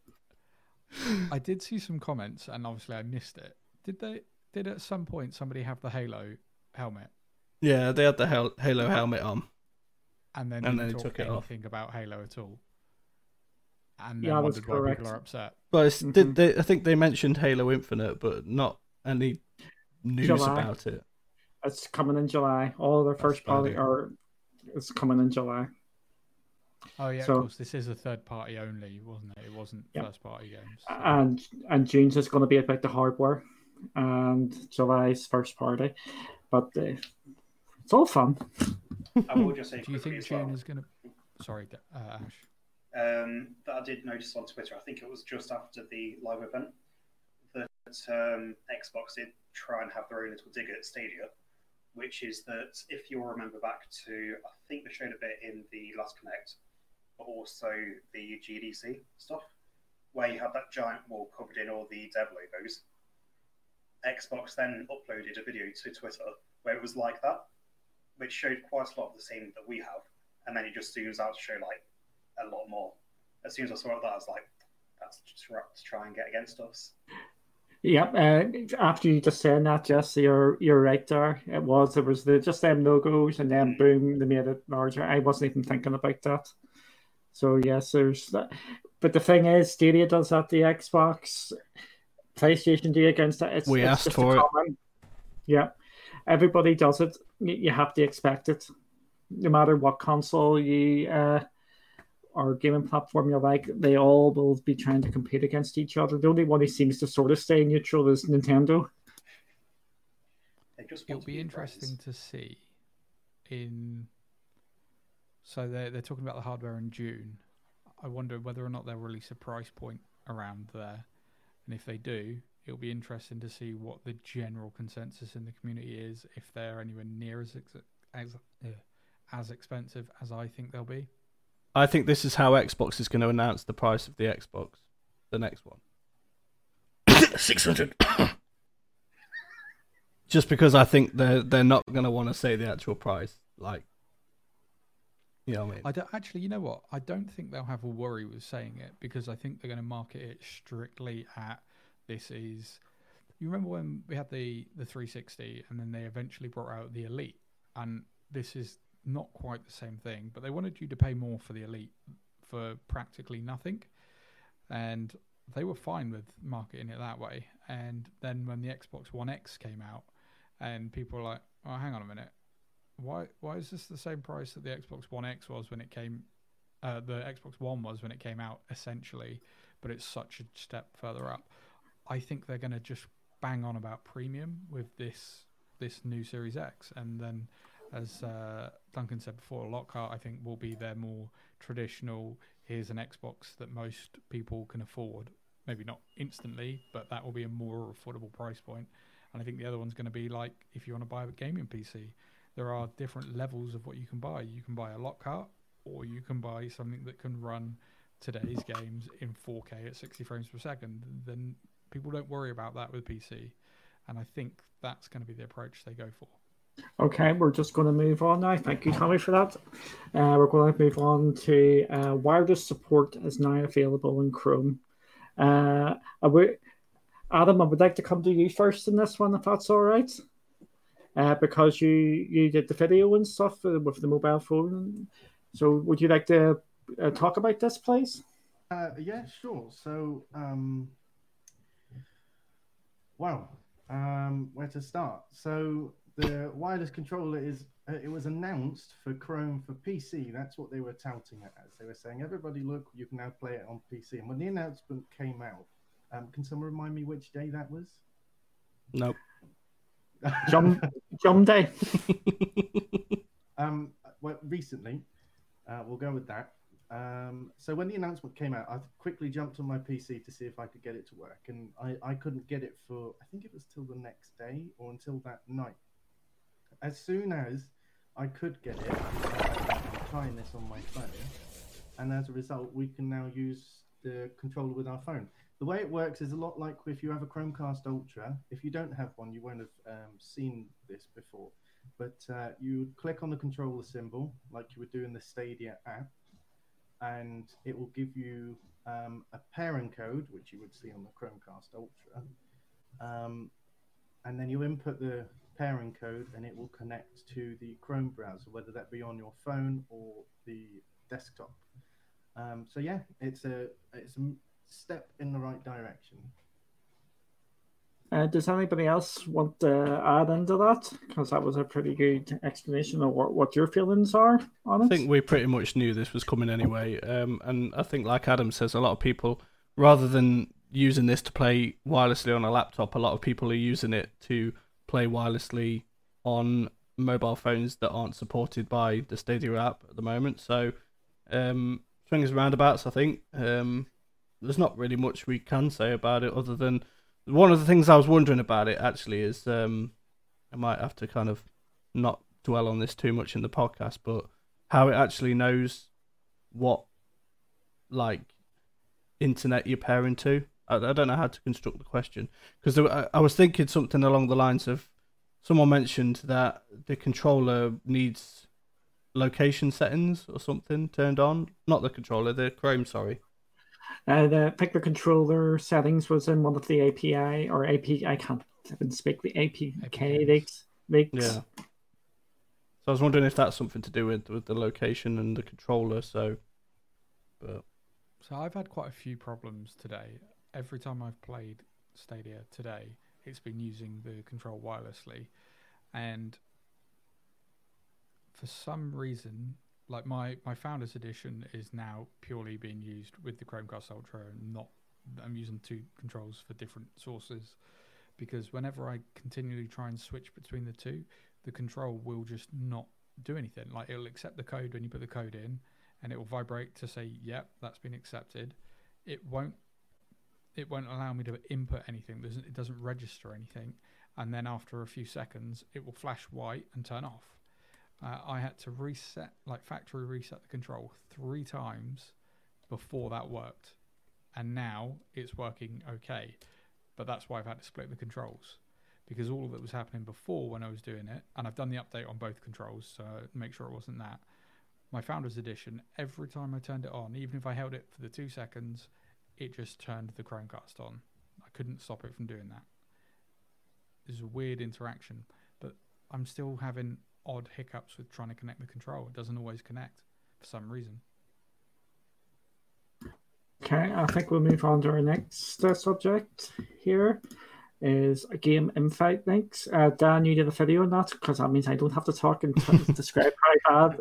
I did see some comments, and obviously I missed it. Did they? Did at some point somebody have the Halo helmet, yeah, they had the Hal- Halo helmet on. and then And then he talk took it off. anything about Halo at all? And Yeah, then that's wondered why correct. people are upset. But it's, Mhm. did they, I think they mentioned Halo Infinite, but not any news July. about it. It's coming in July. All their first party Friday. are it's coming in July. Oh yeah, So- of course. This is a third party only, wasn't it? It wasn't Yeah. first party games. so- and and June's is going to be about the hardware, and July's first party, but uh, it's all fun. I will just say Do you think as well, June is gonna? Sorry, D- uh, Ash. um, that I did notice on Twitter. I think it was just after the live event that um, Xbox did try and have their own little dig at Stadia, which is that if you'll remember back to, I think they showed a bit in the last Connect, but also the GDC stuff, where you had that giant wall covered in all the dev logos. Xbox then uploaded a video to Twitter where it was like that, which showed quite a lot of the same that we have, and then it just zooms out to show like a lot more. As soon as I saw that, I was like, that's just to try and get against us. Yep. Uh, after you just said that, Jess, you're you're right there. It was there was the just them logos, and then boom, they made it larger. I wasn't even thinking about that. So yes, there's that. But the thing is, Stadia does that. The Xbox, PlayStation do against it. It's, We it's asked just for it. common- Yeah, everybody does it. You, you have to expect it, no matter what console you uh, or gaming platform you like. They all will be trying to compete against each other. The only one who seems to sort of stay neutral is Nintendo. It'll be be interesting to see. In so they're they're talking about the hardware in June. I wonder whether or not they'll release a price point around there, and if they do, it'll be interesting to see what the general consensus in the community is. If they're anywhere near as ex- as uh, as expensive as I think they'll be. I think this is how Xbox is going to announce the price of the Xbox, the next one. Six hundred. Just because I think they're they're not going to want to say the actual price, like, what I mean? I don't actually. You know what? I don't think they'll have a worry with saying it because I think they're going to market it strictly at this is. You remember when we had the the 360 and then they eventually brought out the Elite, and this is not quite the same thing, but they wanted you to pay more for the Elite for practically nothing, and they were fine with marketing it that way. And then when the Xbox One X came out, and people were like, "Oh, hang on a minute." Why why is this the same price that the Xbox One X was when it came uh, the Xbox One was when it came out essentially but it's such a step further up I think they're going to just bang on about premium with this this new Series X and then as uh, Duncan said before Lockhart I think will be their more traditional here's an Xbox that most people can afford maybe not instantly, but that will be a more affordable price point. And I think the other one's going to be like if you want to buy a gaming PC, there are different levels of what you can buy. You can buy a Lockhart, or you can buy something that can run today's games in 4K at 60 frames per second. Then people don't worry about that with PC, and I think that's going to be the approach they go for. Okay, we're just going to move on now. Thank you, Tommy, for that. Uh, we're going to move on to uh, wireless support is now available in Chrome. Uh, Adam, I would like to come to you first in this one, if that's all right. Uh, because you you did the video and stuff with the mobile phone. So, would you like to uh, talk about this, please? Uh, yeah, sure. So, um, wow, um, where to start? So, the wireless controller is uh, it was announced for Chrome for PC. That's what they were touting it as. They were saying, "Everybody, look, you can now play it on PC." And when the announcement came out, um, can someone remind me which day that was? Nope. Jump, jump day. um, well, recently, uh, we'll go with that. Um, so when the announcement came out, I quickly jumped on my PC to see if I could get it to work, and I, I couldn't get it for I think it was till the next day or until that night. As soon as I could get it, I'm trying this on my phone, and as a result, we can now use the controller with our phone. The way it works is a lot like if you have a Chromecast Ultra. If you don't have one, you won't have um, seen this before. But uh, you click on the controller symbol like you would do in the Stadia app, and it will give you um, a pairing code, which you would see on the Chromecast Ultra. Um, and then you input the pairing code, and it will connect to the Chrome browser, whether that be on your phone or the desktop. Um, so yeah, it's a it's a step in the right direction. Uh, does anybody else want to add into that? Because that was a pretty good explanation of what, what your feelings are on it. I think we pretty much knew this was coming anyway. Um, and I think, like Adam says, a lot of people, rather than using this to play wirelessly on a laptop, a lot of people are using it to play wirelessly on mobile phones that aren't supported by the Stadia app at the moment. So, um, swings and roundabouts, I think. Um, there's not really much we can say about it other than one of the things I was wondering about it actually is um, I might have to kind of not dwell on this too much in the podcast, but how it actually knows what like internet you're pairing to. I, I don't know how to construct the question because I, I was thinking something along the lines of someone mentioned that the controller needs location settings or something turned on. Not the controller, the Chrome. Sorry. Uh, the pick the controller settings was in one of the API or AP. I can't even speak the APK leaks. leaks. Yeah. So I was wondering if that's something to do with with the location and the controller. So, but So I've had quite a few problems today. Every time I've played Stadia today, it's been using the control wirelessly, and for some reason, like my my Founders Edition is now purely being used with the Chromecast Ultra, and not I'm using two controls for different sources, because whenever I continually try and switch between the two, the control will just not do anything. Like it'll accept the code when you put the code in, and it will vibrate to say, "Yep, that's been accepted." It won't. It won't allow me to input anything. It doesn't register anything, and then after a few seconds, it will flash white and turn off. Uh, I had to reset, like factory reset the control three times before that worked, and now it's working okay. But that's why I've had to split the controls because all that was happening before when I was doing it, and I've done the update on both controls, so make sure it wasn't that. My Founders Edition, every time I turned it on, even if I held it for the two seconds, it just turned the Chromecast on. I couldn't stop it from doing that. It's a weird interaction, but I'm still having odd hiccups with trying to connect the control. It doesn't always connect for some reason. Okay, I think we'll move on to our next uh, subject here. Is a game invite links. Uh, Dan, you did a video on that because that means I don't have to talk and t- describe how bad.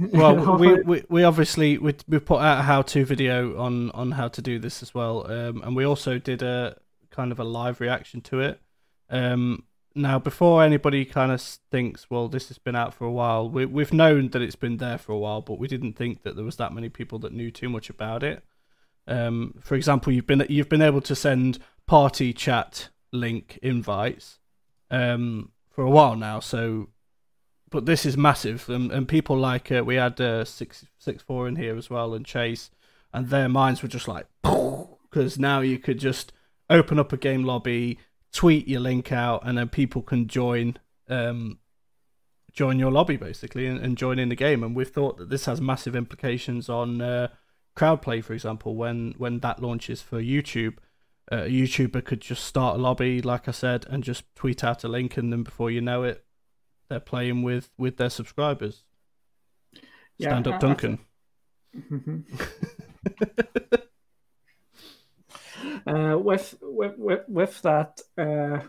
well, we, we we obviously we we put out a how-to video on on how to do this as well, um, and we also did a kind of a live reaction to it. Um, now, before anybody kind of thinks, well, this has been out for a while, we we've known that it's been there for a while, but we didn't think that there was that many people that knew too much about it. Um, for example, you've been you've been able to send party chat link invites um, for a while now. So, but this is massive, and, and people like uh, we had uh, six six four in here as well, and Chase, and their minds were just like because now you could just open up a game lobby, tweet your link out, and then people can join um, join your lobby basically and, and join in the game. And we've thought that this has massive implications on uh, crowd play, for example, when when that launches for YouTube. Uh, a YouTuber could just start a lobby, like I said, and just tweet out a link, and then before you know it, they're playing with with their subscribers. Yeah, Stand I- up, I Duncan. uh, with, with with with that, uh,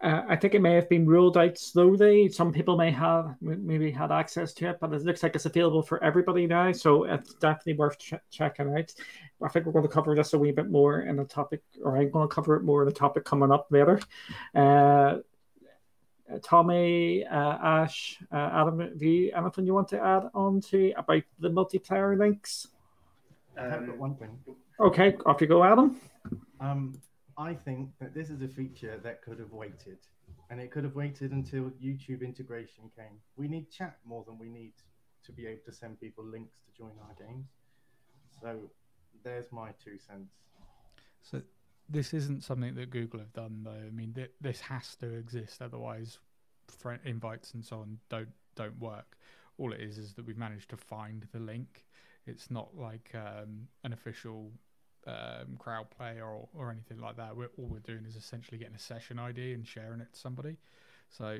uh, I think it may have been ruled out slowly. Some people may have maybe had access to it, but it looks like it's available for everybody now. So it's definitely worth ch- checking out. I think we're going to cover this a wee bit more in the topic, or I'm going to cover it more in the topic coming up later. Uh, Tommy, uh, Ash, uh, Adam, have you anything you want to add on to about the multiplayer links? I have got Um. Okay, off you go, Adam. Um, I think that this is a feature that could have waited, and it could have waited until YouTube integration came. We need chat more than we need to be able to send people links to join our games. So there's my two cents. So this isn't something that Google have done, though. I mean, th- this has to exist, otherwise, friend invites and so on don't don't work. All it is is that we've managed to find the link. It's not like um, an official um, crowd play or or anything like that. We're, all we're doing is essentially getting a session ID and sharing it to somebody. So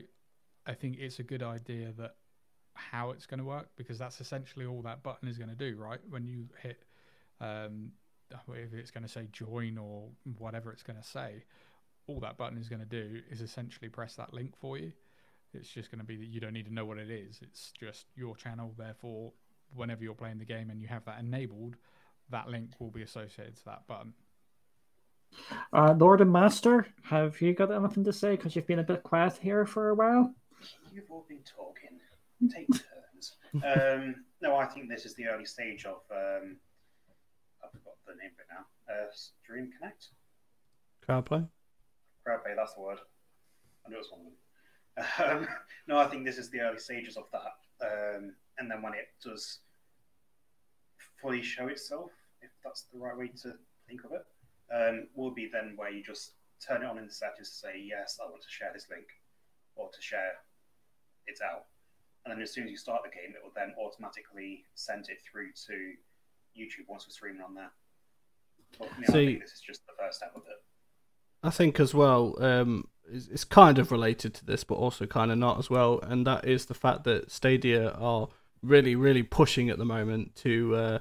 I think it's a good idea that how it's going to work because that's essentially all that button is going to do, right? When you hit um, it's going to say join or whatever it's going to say, all that button is going to do is essentially press that link for you. It's just going to be that you don't need to know what it is. It's just your channel. Therefore, whenever you're playing the game and you have that enabled, that link will be associated to that button. Uh, Lord and Master, have you got anything to say? Because you've been a bit quiet here for a while. You've all been talking. Take turns. Um, no, I think this is the early stage of. Um, I forgot the name of it now. Uh, Stream Connect. Crowd play. Crowdplay, that's the word. I knew it was one of them. Um, no, I think this is the early stages of that. Um, and then when it does fully show itself, if that's the right way to think of it, um, will be then where you just turn it on in the settings to say, yes, I want to share this link or to share it out. And then as soon as you start the game, it will then automatically send it through to YouTube once we're streaming on there. But me, I See- think this is just the first step of it. I think as well, um, it's, it's kind of related to this, but also kind of not as well, and that is the fact that Stadia are really, really pushing at the moment to, uh,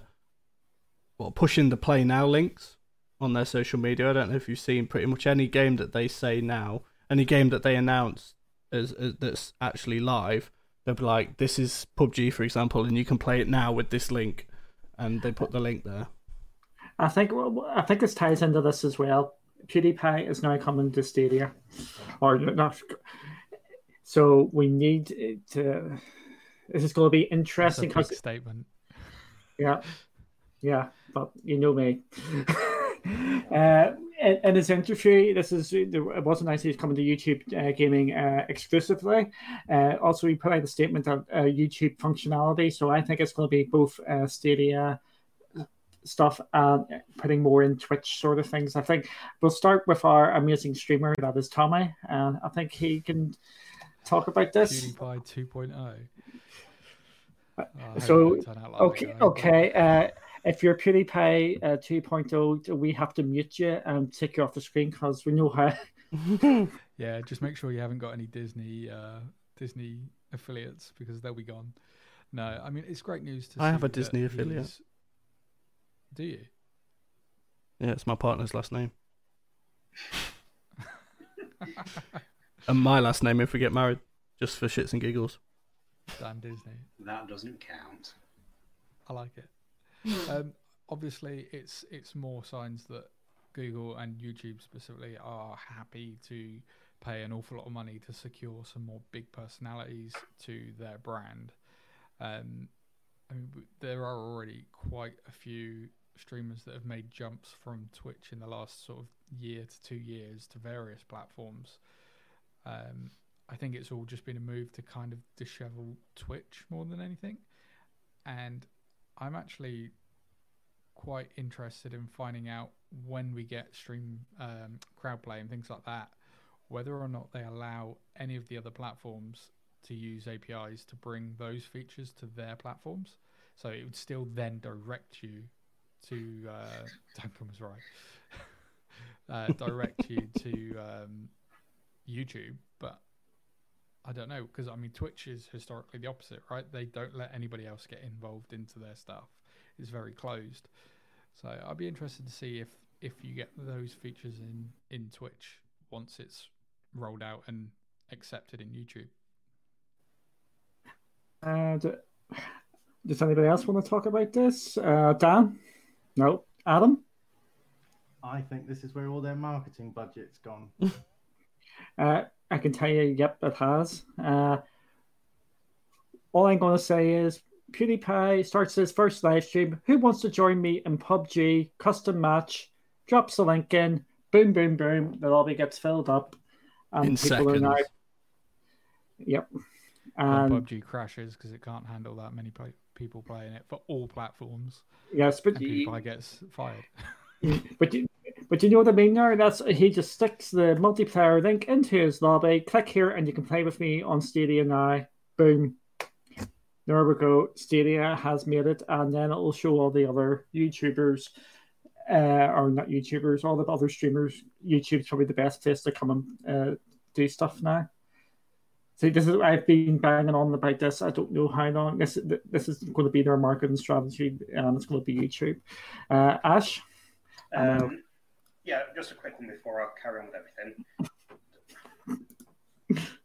well, pushing the Play Now links on their social media. I don't know if you've seen pretty much any game that they say now, any game that they announce as, as that's actually live, they'll be like, "This is PUBG, for example, and you can play it now with this link," and they put the link there. I think well, I think this ties into this as well. PewDiePie is now coming to Stadia, or not. So we need to. This is going to be That's a interesting big statement. yeah, yeah, but you know me. uh, in, in his interview, this is it wasn't nice he's coming to YouTube uh, gaming uh, exclusively. Uh, also, he put out a statement of uh, YouTube functionality, so I think it's going to be both uh, Stadia stuff and putting more in Twitch sort of things. I think we'll start with our amazing streamer that is Tommy, and I think he can talk about this. PewDiePie 2.0. Oh, so, it turn out like Okay, okay. Uh, if you're PewDiePie uh, 2.0, we have to mute you and take you off the screen because we know how. Yeah, just make sure you haven't got any Disney uh, Disney affiliates because they'll be gone. No, I mean it's great news to I see have a Disney affiliate. he's- Do you? Yeah, it's my partner's last name. and my last name if we get married, just for shits and giggles. Damn Disney. That doesn't count. I like it. um, obviously, it's it's more signs that Google and YouTube specifically are happy to pay an awful lot of money to secure some more big personalities to their brand. Um, I mean, there are already quite a few streamers that have made jumps from Twitch in the last sort of year to two years to various platforms. Um, I think it's all just been a move to kind of dishevel Twitch more than anything. And I'm actually quite interested in finding out when we get stream um, crowd play and things like that, whether or not they allow any of the other platforms to use APIs to bring those features to their platforms. So it would still then direct you to uh, Duncan was right. uh, direct you to um, YouTube, but I don't know because I mean Twitch is historically the opposite, right? They don't let anybody else get involved into their stuff. It's very closed. So I'd be interested to see if if you get those features in in Twitch once it's rolled out and accepted in YouTube. And does anybody else want to talk about this? Uh, Dan? No. Adam? I think this is where all their marketing budget's gone. Uh, I can tell you, yep, it has. Uh, all I'm going to say is PewDiePie starts his first live stream. Who wants to join me in PUBG custom match? Drops the link in. Boom, boom, boom. The lobby gets filled up. And In seconds. now. Yep. And And PUBG crashes because it can't handle that many play- people playing it for all platforms, yes, but and PewDiePie gets fired. but you, but you know what I mean now? That's he just sticks the multiplayer link into his lobby. Click here, and you can play with me on Stadia now. Boom. There we go. Stadia has made it, and then it'll show all the other YouTubers, uh, or not YouTubers, all the other streamers. YouTube's probably the best place to come and uh, do stuff now. See, this is I've been banging on about this. I don't know how long this this is going to be their marketing strategy, and it's going to be YouTube. Uh, Ash. Um, yeah, just a quick one before I carry on with everything.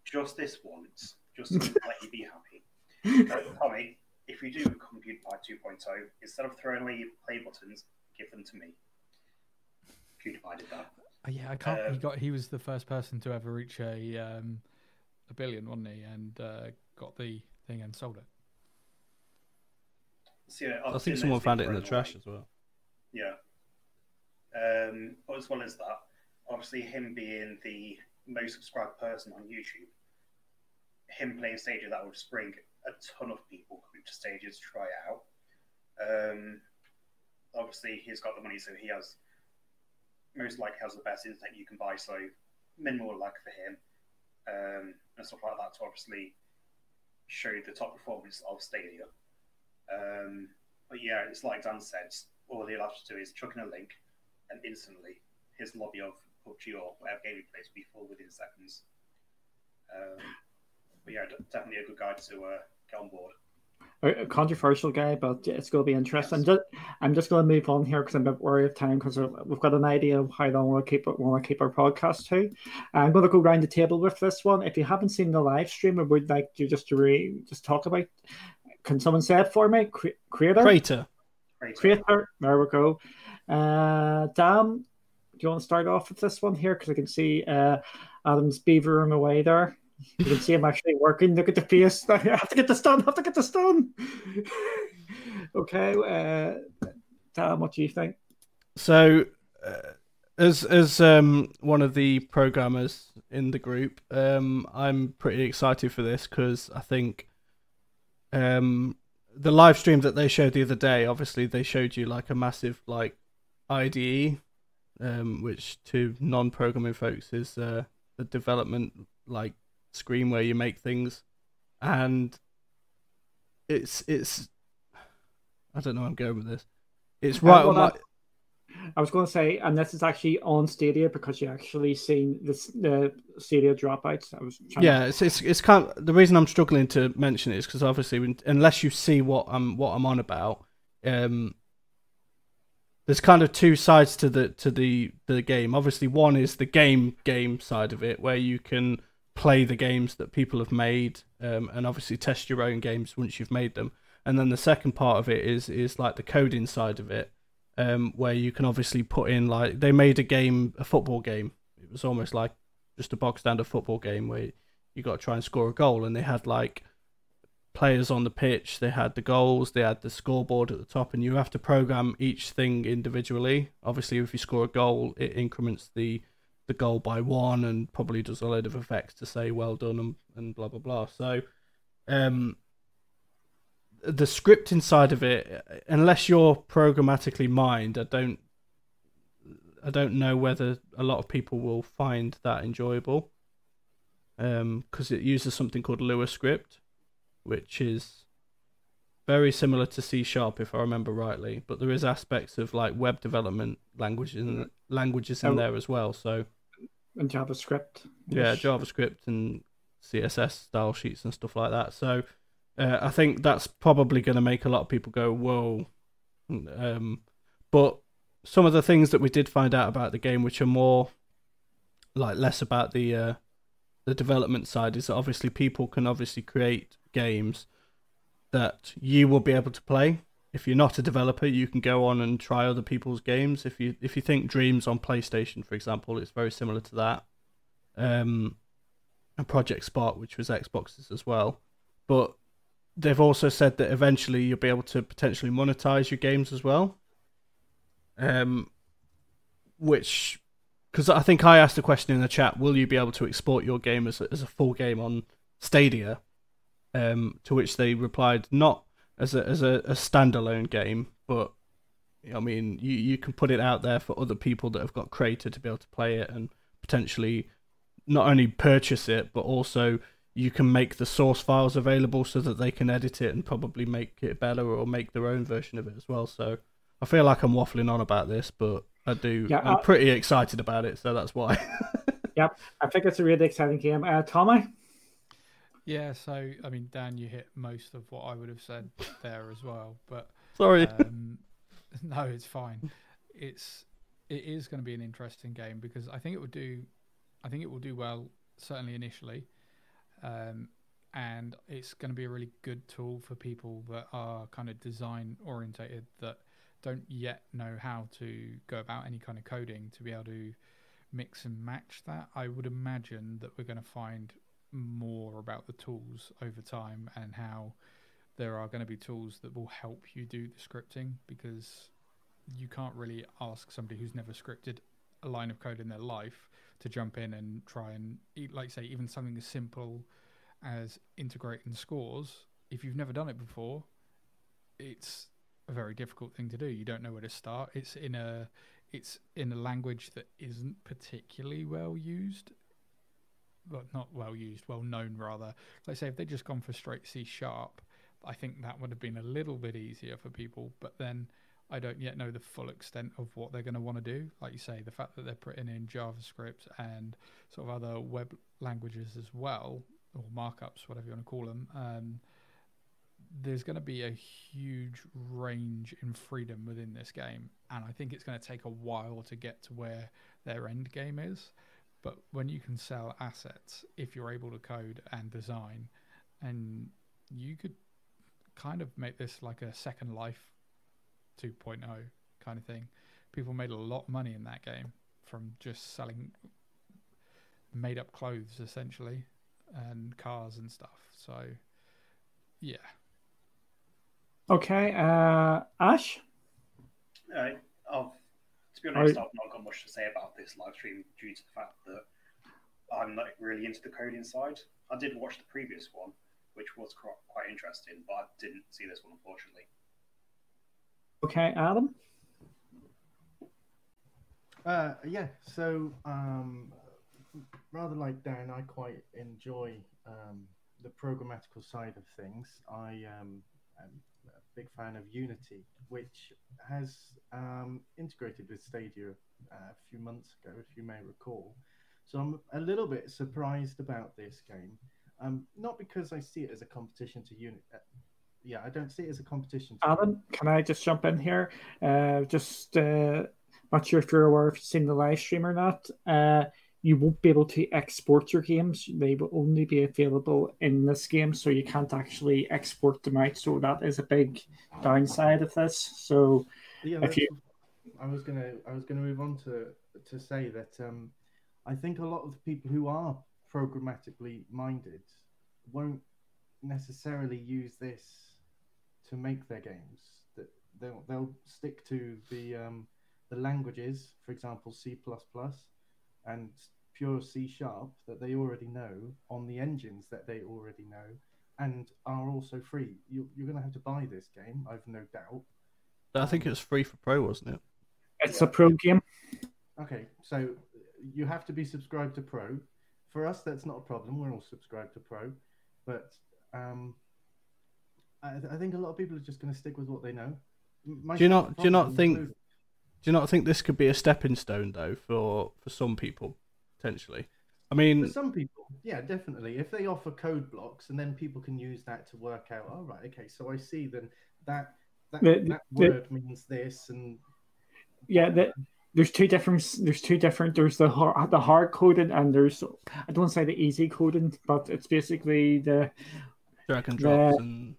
just this once, just to let you be happy. Uh, Tommy, if you do become PewDiePie 2.0, instead of throwing away your play buttons, give them to me. PewDiePie did that. Uh, yeah, I can't. Uh, he got. He was the first person to ever reach a um, a billion, wasn't he? And uh, got the thing and sold it. So, yeah, I think someone found it in the thrown trash away. as well. Yeah. Um, as well as that, obviously him being the most subscribed person on YouTube, him playing Stadia that would bring a ton of people coming to Stadia to try out. Um, obviously he's got the money, so he has most likely has the best internet you can buy, so minimal luck for him um, and stuff like that to obviously show the top performance of Stadia. Um, but yeah, it's like Dan said, all he'll have to do is chuck in a link, and instantly his lobby of PUBG or whatever game he plays will be full within seconds. Um, but yeah, d- definitely a good guy to uh, get on board. a a controversial guy, but it's going to be interesting. I'm just, I'm just going to move on here because I'm a bit worried of time because we've got an idea of how long we'll keep it, want to keep our podcast to. I'm going to go round the table with this one. If you haven't seen the live stream, I would like you just to re, just talk about. Can someone say it for me? Cre- creator, Crater. Great. creator. There we go. Uh, Dan, do you want to start off with this one here? Because I can see uh, Adam's beavering away there. You can see him actually working. Look at the face. I have to get this done. I have to get this done. okay, uh, Dan, what do you think? So, uh, as as um, one of the programmers in the group, um, I'm pretty excited for this because I think um, the live stream that they showed the other day, obviously they showed you like a massive like IDE, um, which to non-programming folks is uh, the development like screen where you make things, and it's it's I don't know where I'm going with this. It's right on my I was going to say, and this is actually on Stadia because you're actually seeing this the Stadia dropouts. I was trying yeah it's, it's it's kind of, the reason i'm struggling to mention it is because obviously when- unless you see what i'm what i'm on about um there's kind of two sides to the to the the game. Obviously one is the game game side of it where you can play the games that people have made um, and obviously test your own games once you've made them. And then the second part of it is is like the coding side of it um, where you can obviously put in like they made a game a football game. It was almost like just a box standard football game where you got to try and score a goal and they had like players on the pitch, they had the goals, they had the scoreboard at the top, and you have to program each thing individually. Obviously, if you score a goal, it increments the the goal by one and probably does a load of effects to say well done and, and blah blah blah. So, um, the script inside of it, unless you're programmatically mined, I don't, I don't know whether a lot of people will find that enjoyable. Um, because it uses something called Lua script, which is very similar to C sharp if I remember rightly, but there is aspects of like web development languages in, languages in Oh. there as well. So and JavaScript. yeah, JavaScript and CSS style sheets and stuff like that. So uh, I think that's probably going to make a lot of people go, "Whoa!" Um, but some of the things that we did find out about the game, which are more like less about the uh, the development side, is that obviously people can obviously create games that you will be able to play. If you're not a developer, you can go on and try other people's games. If you if you think Dreams on PlayStation, for example, it's very similar to that. Um, and Project Spark, which was Xboxes as well, but they've also said that eventually you'll be able to potentially monetize your games as well. Um, which, because I think I asked a question in the chat, will you be able to export your game as a, as a full game on Stadia? Um, to which they replied, not as a as a, a standalone game, but I mean, you you can put it out there for other people that have got Crayta to be able to play it and potentially not only purchase it, but also you can make the source files available so that they can edit it and probably make it better or make their own version of it as well. So I feel like I'm waffling on about this, but I do. Yeah, I'm I- pretty excited about it, so that's why. Yep, I think it's a really exciting game. Uh, Tommy, Yeah, so I mean, Dan, you hit most of what I would have said there as well. But Sorry. um, no, it's fine. It's it is going to be an interesting game because I think it would do, I think it will do well certainly initially, um, and it's going to be a really good tool for people that are kind of design orientated that don't yet know how to go about any kind of coding to be able to mix and match that. I would imagine that we're going to find more about the tools over time and how there are going to be tools that will help you do the scripting because you can't really ask somebody who's never scripted a line of code in their life to jump in and try and e- like say even something as simple as integrating scores. If you've never done it before it's a very difficult thing to do. You don't know where to start. It's in a it's in a language that isn't particularly well used well, not well used, well known rather. Like say, if they'd just gone for straight C sharp, I think that would have been a little bit easier for people. But then I don't yet know the full extent of what they're going to want to do. Like you say, the fact that they're putting in JavaScript and sort of other web languages as well, or markups, whatever you want to call them. Um, there's going to be a huge range in freedom within this game, and I think it's going to take a while to get to where their end game is. But when you can sell assets, if you're able to code and design, and you could kind of make this like a Second Life 2.0 kind of thing. People made a lot of money in that game from just selling made up clothes essentially and cars and stuff. So, yeah. okay. Uh, Ash, Uh, I've, to be honest, I've not got much to say about this live stream due to the fact that I'm not really into the coding side. I did watch the previous one, which was quite interesting, but I didn't see this one unfortunately. okay, Adam. Uh, yeah, so um, rather like Dan, I quite enjoy um, the programmatical side of things. I um, am a big fan of Unity, which has um, integrated with Stadia uh, a few months ago, if you may recall. So I'm a little bit surprised about this game. Um, not because I see it as a competition to Unity. Uh, yeah, I don't see it as a competition. To Alan, can I just jump in here? Uh, just uh, not sure if you're aware if you've seen the live stream or not. You won't be able to export your games. They will only be available in this game, so you can't actually export them out. So that is a big downside of this. So Yeah, If you- I was gonna I was gonna move on to to say that um, I think a lot of the people who are programmatically minded won't necessarily use this to make their games. That they'll they'll stick to the um, the languages, for example, C and pure C sharp that they already know on the engines that they already know and are also free. You, you're going to have to buy this game, I've no doubt. I think it was free for Pro, wasn't it? It's a pro game. Okay, so you have to be subscribed to Pro. For us, that's not a problem. We're all subscribed to Pro, but um, I, I think a lot of people are just going to stick with what they know. My do you not? Do you not think? Included. Do you not think this could be a stepping stone though for for some people potentially? I mean, for some people, yeah, definitely. If they offer code blocks and then people can use that to work out, all oh, right, okay, so I see then that that, the, that word the, means this and yeah, the, there's two different. There's two different. There's the hard, the hard coding and there's I don't say the easy coding, but it's basically the drag and drops and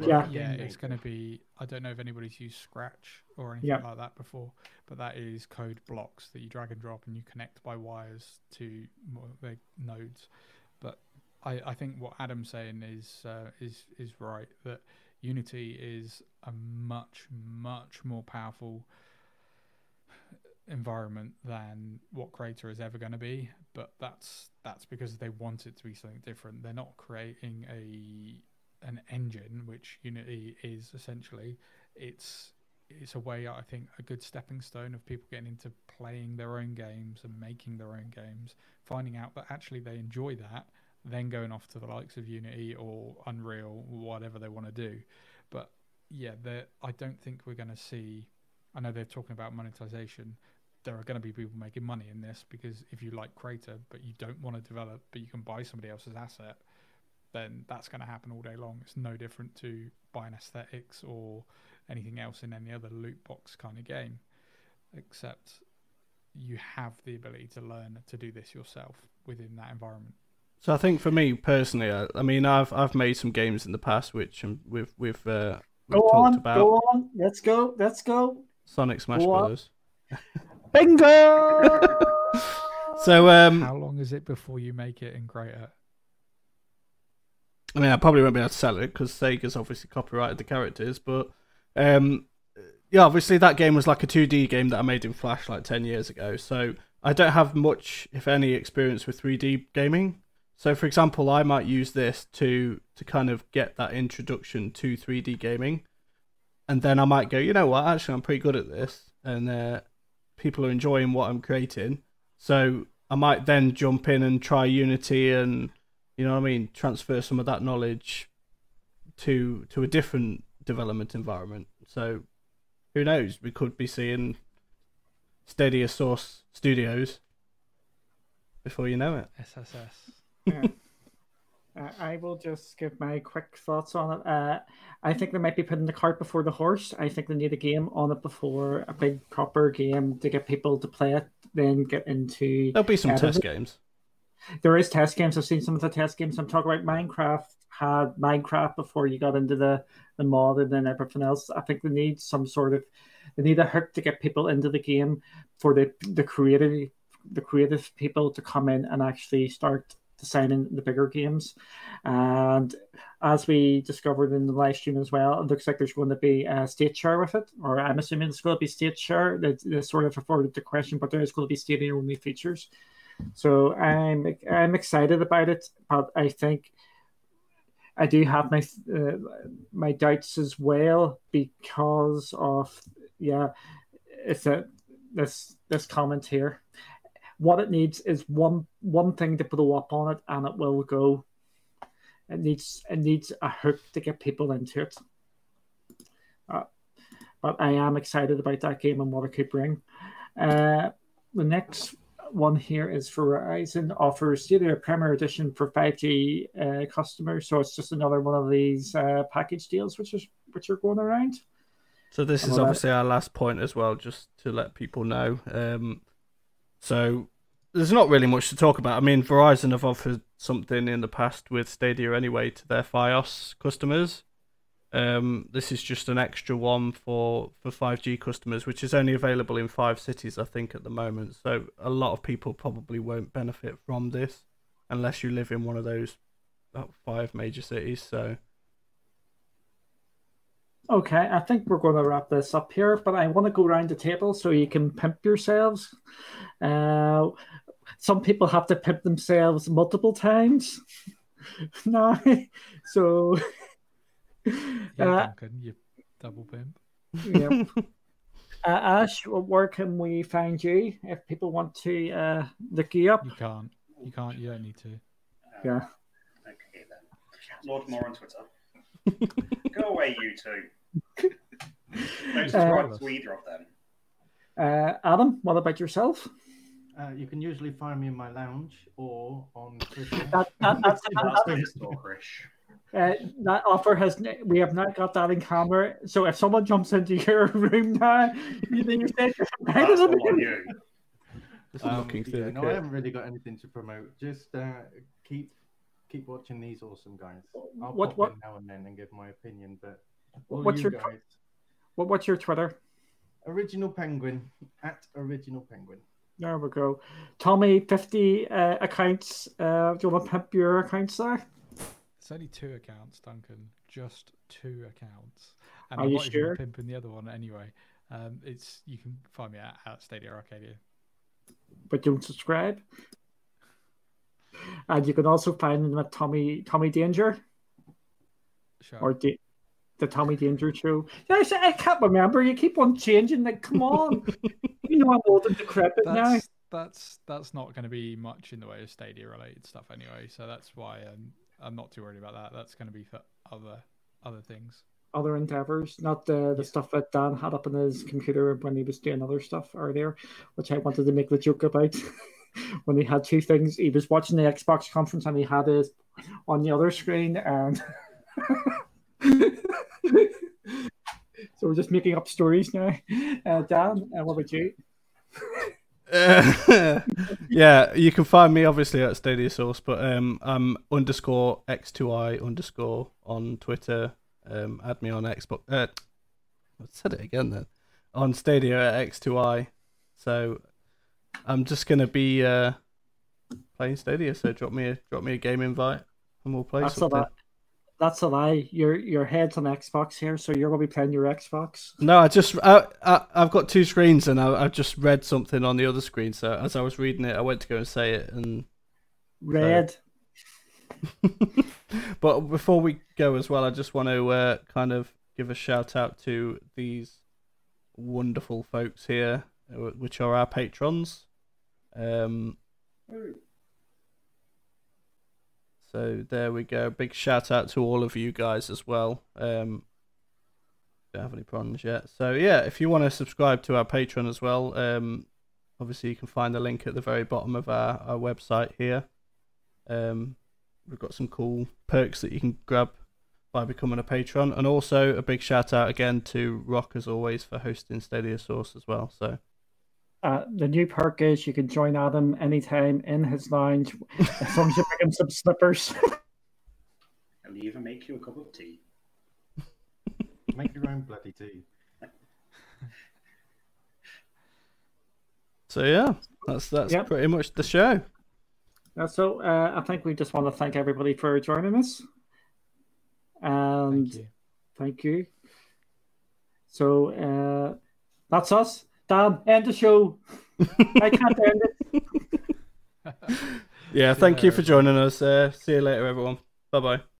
yeah, yeah, it's going to be. I don't know if anybody's used Scratch or anything yeah. like that before, but that is code blocks that you drag and drop and you connect by wires to the nodes. But I, I think what Adam's saying is uh, is is right that Unity is a much much more powerful environment than what Crayta is ever going to be. But that's that's because they want it to be something different. They're not creating a an engine, which Unity is essentially, it's it's a way I think a good stepping stone of people getting into playing their own games and making their own games, finding out that actually they enjoy that, then going off to the likes of Unity or Unreal, whatever they want to do. But yeah, I don't think we're going to see. I know they're talking about monetization. There are going to be people making money in this because if you like Crayta, but you don't want to develop, but you can buy somebody else's asset, then that's going to happen all day long. It's no different to buying aesthetics or anything else in any other loot box kind of game, except you have the ability to learn to do this yourself within that environment. So I think for me personally, I, I mean, I've I've made some games in the past which um, we've we've, uh, we've go talked on, about. Go on, let's go, let's go. Sonic Smash Bros. Bingo. so um, how long is it before you make it in Crayta? I mean, I probably won't be able to sell it because Sega's obviously copyrighted the characters, but um, yeah, obviously that game was like a 2D game that I made in Flash like 10 years ago. So I don't have much, if any, experience with 3D gaming. So, for example, I might use this to to kind of get that introduction to 3D gaming, and then I might go, you know what? Actually, I'm pretty good at this, and uh, people are enjoying what I'm creating. So I might then jump in and try Unity and you know what I mean, transfer some of that knowledge to to a different development environment. So who knows? We could be seeing Stadia Source Studios before you know it. SSS. Yeah. uh, I will just give my quick thoughts on it. Uh, I think they might be putting the cart before the horse. I think they need a game on it before a big proper game to get people to play it, then get into. There'll be some test games there is test games. I've seen some of the test games. I'm talking about Minecraft had Minecraft before you got into the, the mod and then everything else. I think they need some sort of they need a hook to get people into the game for the the creative the creative people to come in and actually start designing the bigger games. And as we discovered in the live stream as well, it looks like there's going to be a state share with it, or I'm assuming it's going to be state share. That sort of afforded the question, but there is going to be stadia only features. So I'm I'm excited about it, but I think I do have my uh, my doubts as well because of yeah, it's a this this comment here. What it needs is one one thing to blow up on it, and it will go. It needs it needs a hook to get people into it. Uh, but I am excited about that game and what it could bring. Uh, the next one here is Verizon offers you Stadia Premier Edition for 5G uh, customers. So it's just another one of these uh, package deals which is which are going around. So this is obviously our last point as well, just to let people know. Um, so there's not really much to talk about. I mean, Verizon have offered something in the past with Stadia anyway to their FiOS customers. Um, this is just an extra one for for 5G customers, which is only available in five cities, I think, at the moment. So a lot of people probably won't benefit from this unless you live in one of those five major cities. So Okay, I think we're going to wrap this up here, but I want to go around the table so you can pimp yourselves. Uh, some people have to pimp themselves multiple times now. So, Yeah, Uh, Duncan, you double pimp. yeah. Uh, Ash, where can we find you if people want to uh, look you up? You can't. You can't. You don't need to. Yeah. Okay then. Lord Moore on Twitter. Go away, you two. Don't subscribe to either of them. Uh, Adam, what about yourself? Uh, you can usually find me in my lounge or on Twitter. That, that, that's, That's been stalkerish. Uh, that offer has we have not got that in camera. So if someone jumps into your room now, you think you said you're That's all on you. just Um, looking yeah, no. I haven't really got anything to promote. Just uh, keep keep watching these awesome guys. I'll What- pop what- in now and then and give my opinion, but What's you your guys, what, what's your Twitter? original penguin at original penguin. There we go. Tommy, fifty uh, accounts. Uh, do you want to pimp your accounts there? It's only two accounts, Duncan. Just two accounts. And Are I'm you not even sure? pimping the other one anyway. Um, it's you can find me at, at Stadia Arcadia. But don't subscribe. And you can also find them at Tommy Tommy Danger Sure. or da- the Tommy Danger Show. Yeah, I, can't remember. You keep on changing. Like, come on. you know I'm old and decrepit now. that's that's that's not going to be much in the way of Stadia related stuff anyway. So that's why I'm I'm not too worried about that. That's going to be for other other things. other endeavors, not the the Yeah. stuff that Dan had up on his computer when he was doing other stuff earlier, which I wanted to make the joke about. when he had two things, he was watching the Xbox conference and he had it on the other screen, and so we're just making up stories now. Uh, Dan, uh, what about you? Uh, yeah, you can find me obviously at Stadia Source, but um, I'm underscore x2i underscore on Twitter. Um, add me on Xbox. Uh, I said it again then. On Stadia at x2i. So I'm just gonna be uh, playing Stadia. So drop me a drop me a game invite and we'll play a something. lie. That's a lie. Your your head's on Xbox here, so you're gonna be playing your Xbox. No, I just I, I I've got two screens and I I just read something on the other screen. So as I was reading it, I went to go and say it and Red. but before we go as well, I just want to uh, kind of give a shout out to these wonderful folks here, uh, which are our patrons. Um, so there we go. Big shout out to all of you guys as well. Um, don't have any problems yet. So yeah, if you want to subscribe to our Patreon as well, um, obviously you can find the link at the very bottom of our, our website here. Um, we've got some cool perks that you can grab by becoming a patron, and also a big shout out again to Rock as always for hosting Stadia Source as well. So Uh, the new perk is you can join Adam anytime in his lounge as long as you bring him some slippers. He'll even make you a cup of tea. Make your own bloody tea. so yeah, that's that's Yep. pretty much the show. Uh, so uh, I think we just want to thank everybody for joining us. And Thank you. thank you. So uh, that's us. Dan, end the show. I can't end it. Yeah, See you thank you for joining us. Uh, see you later, everyone. Bye bye.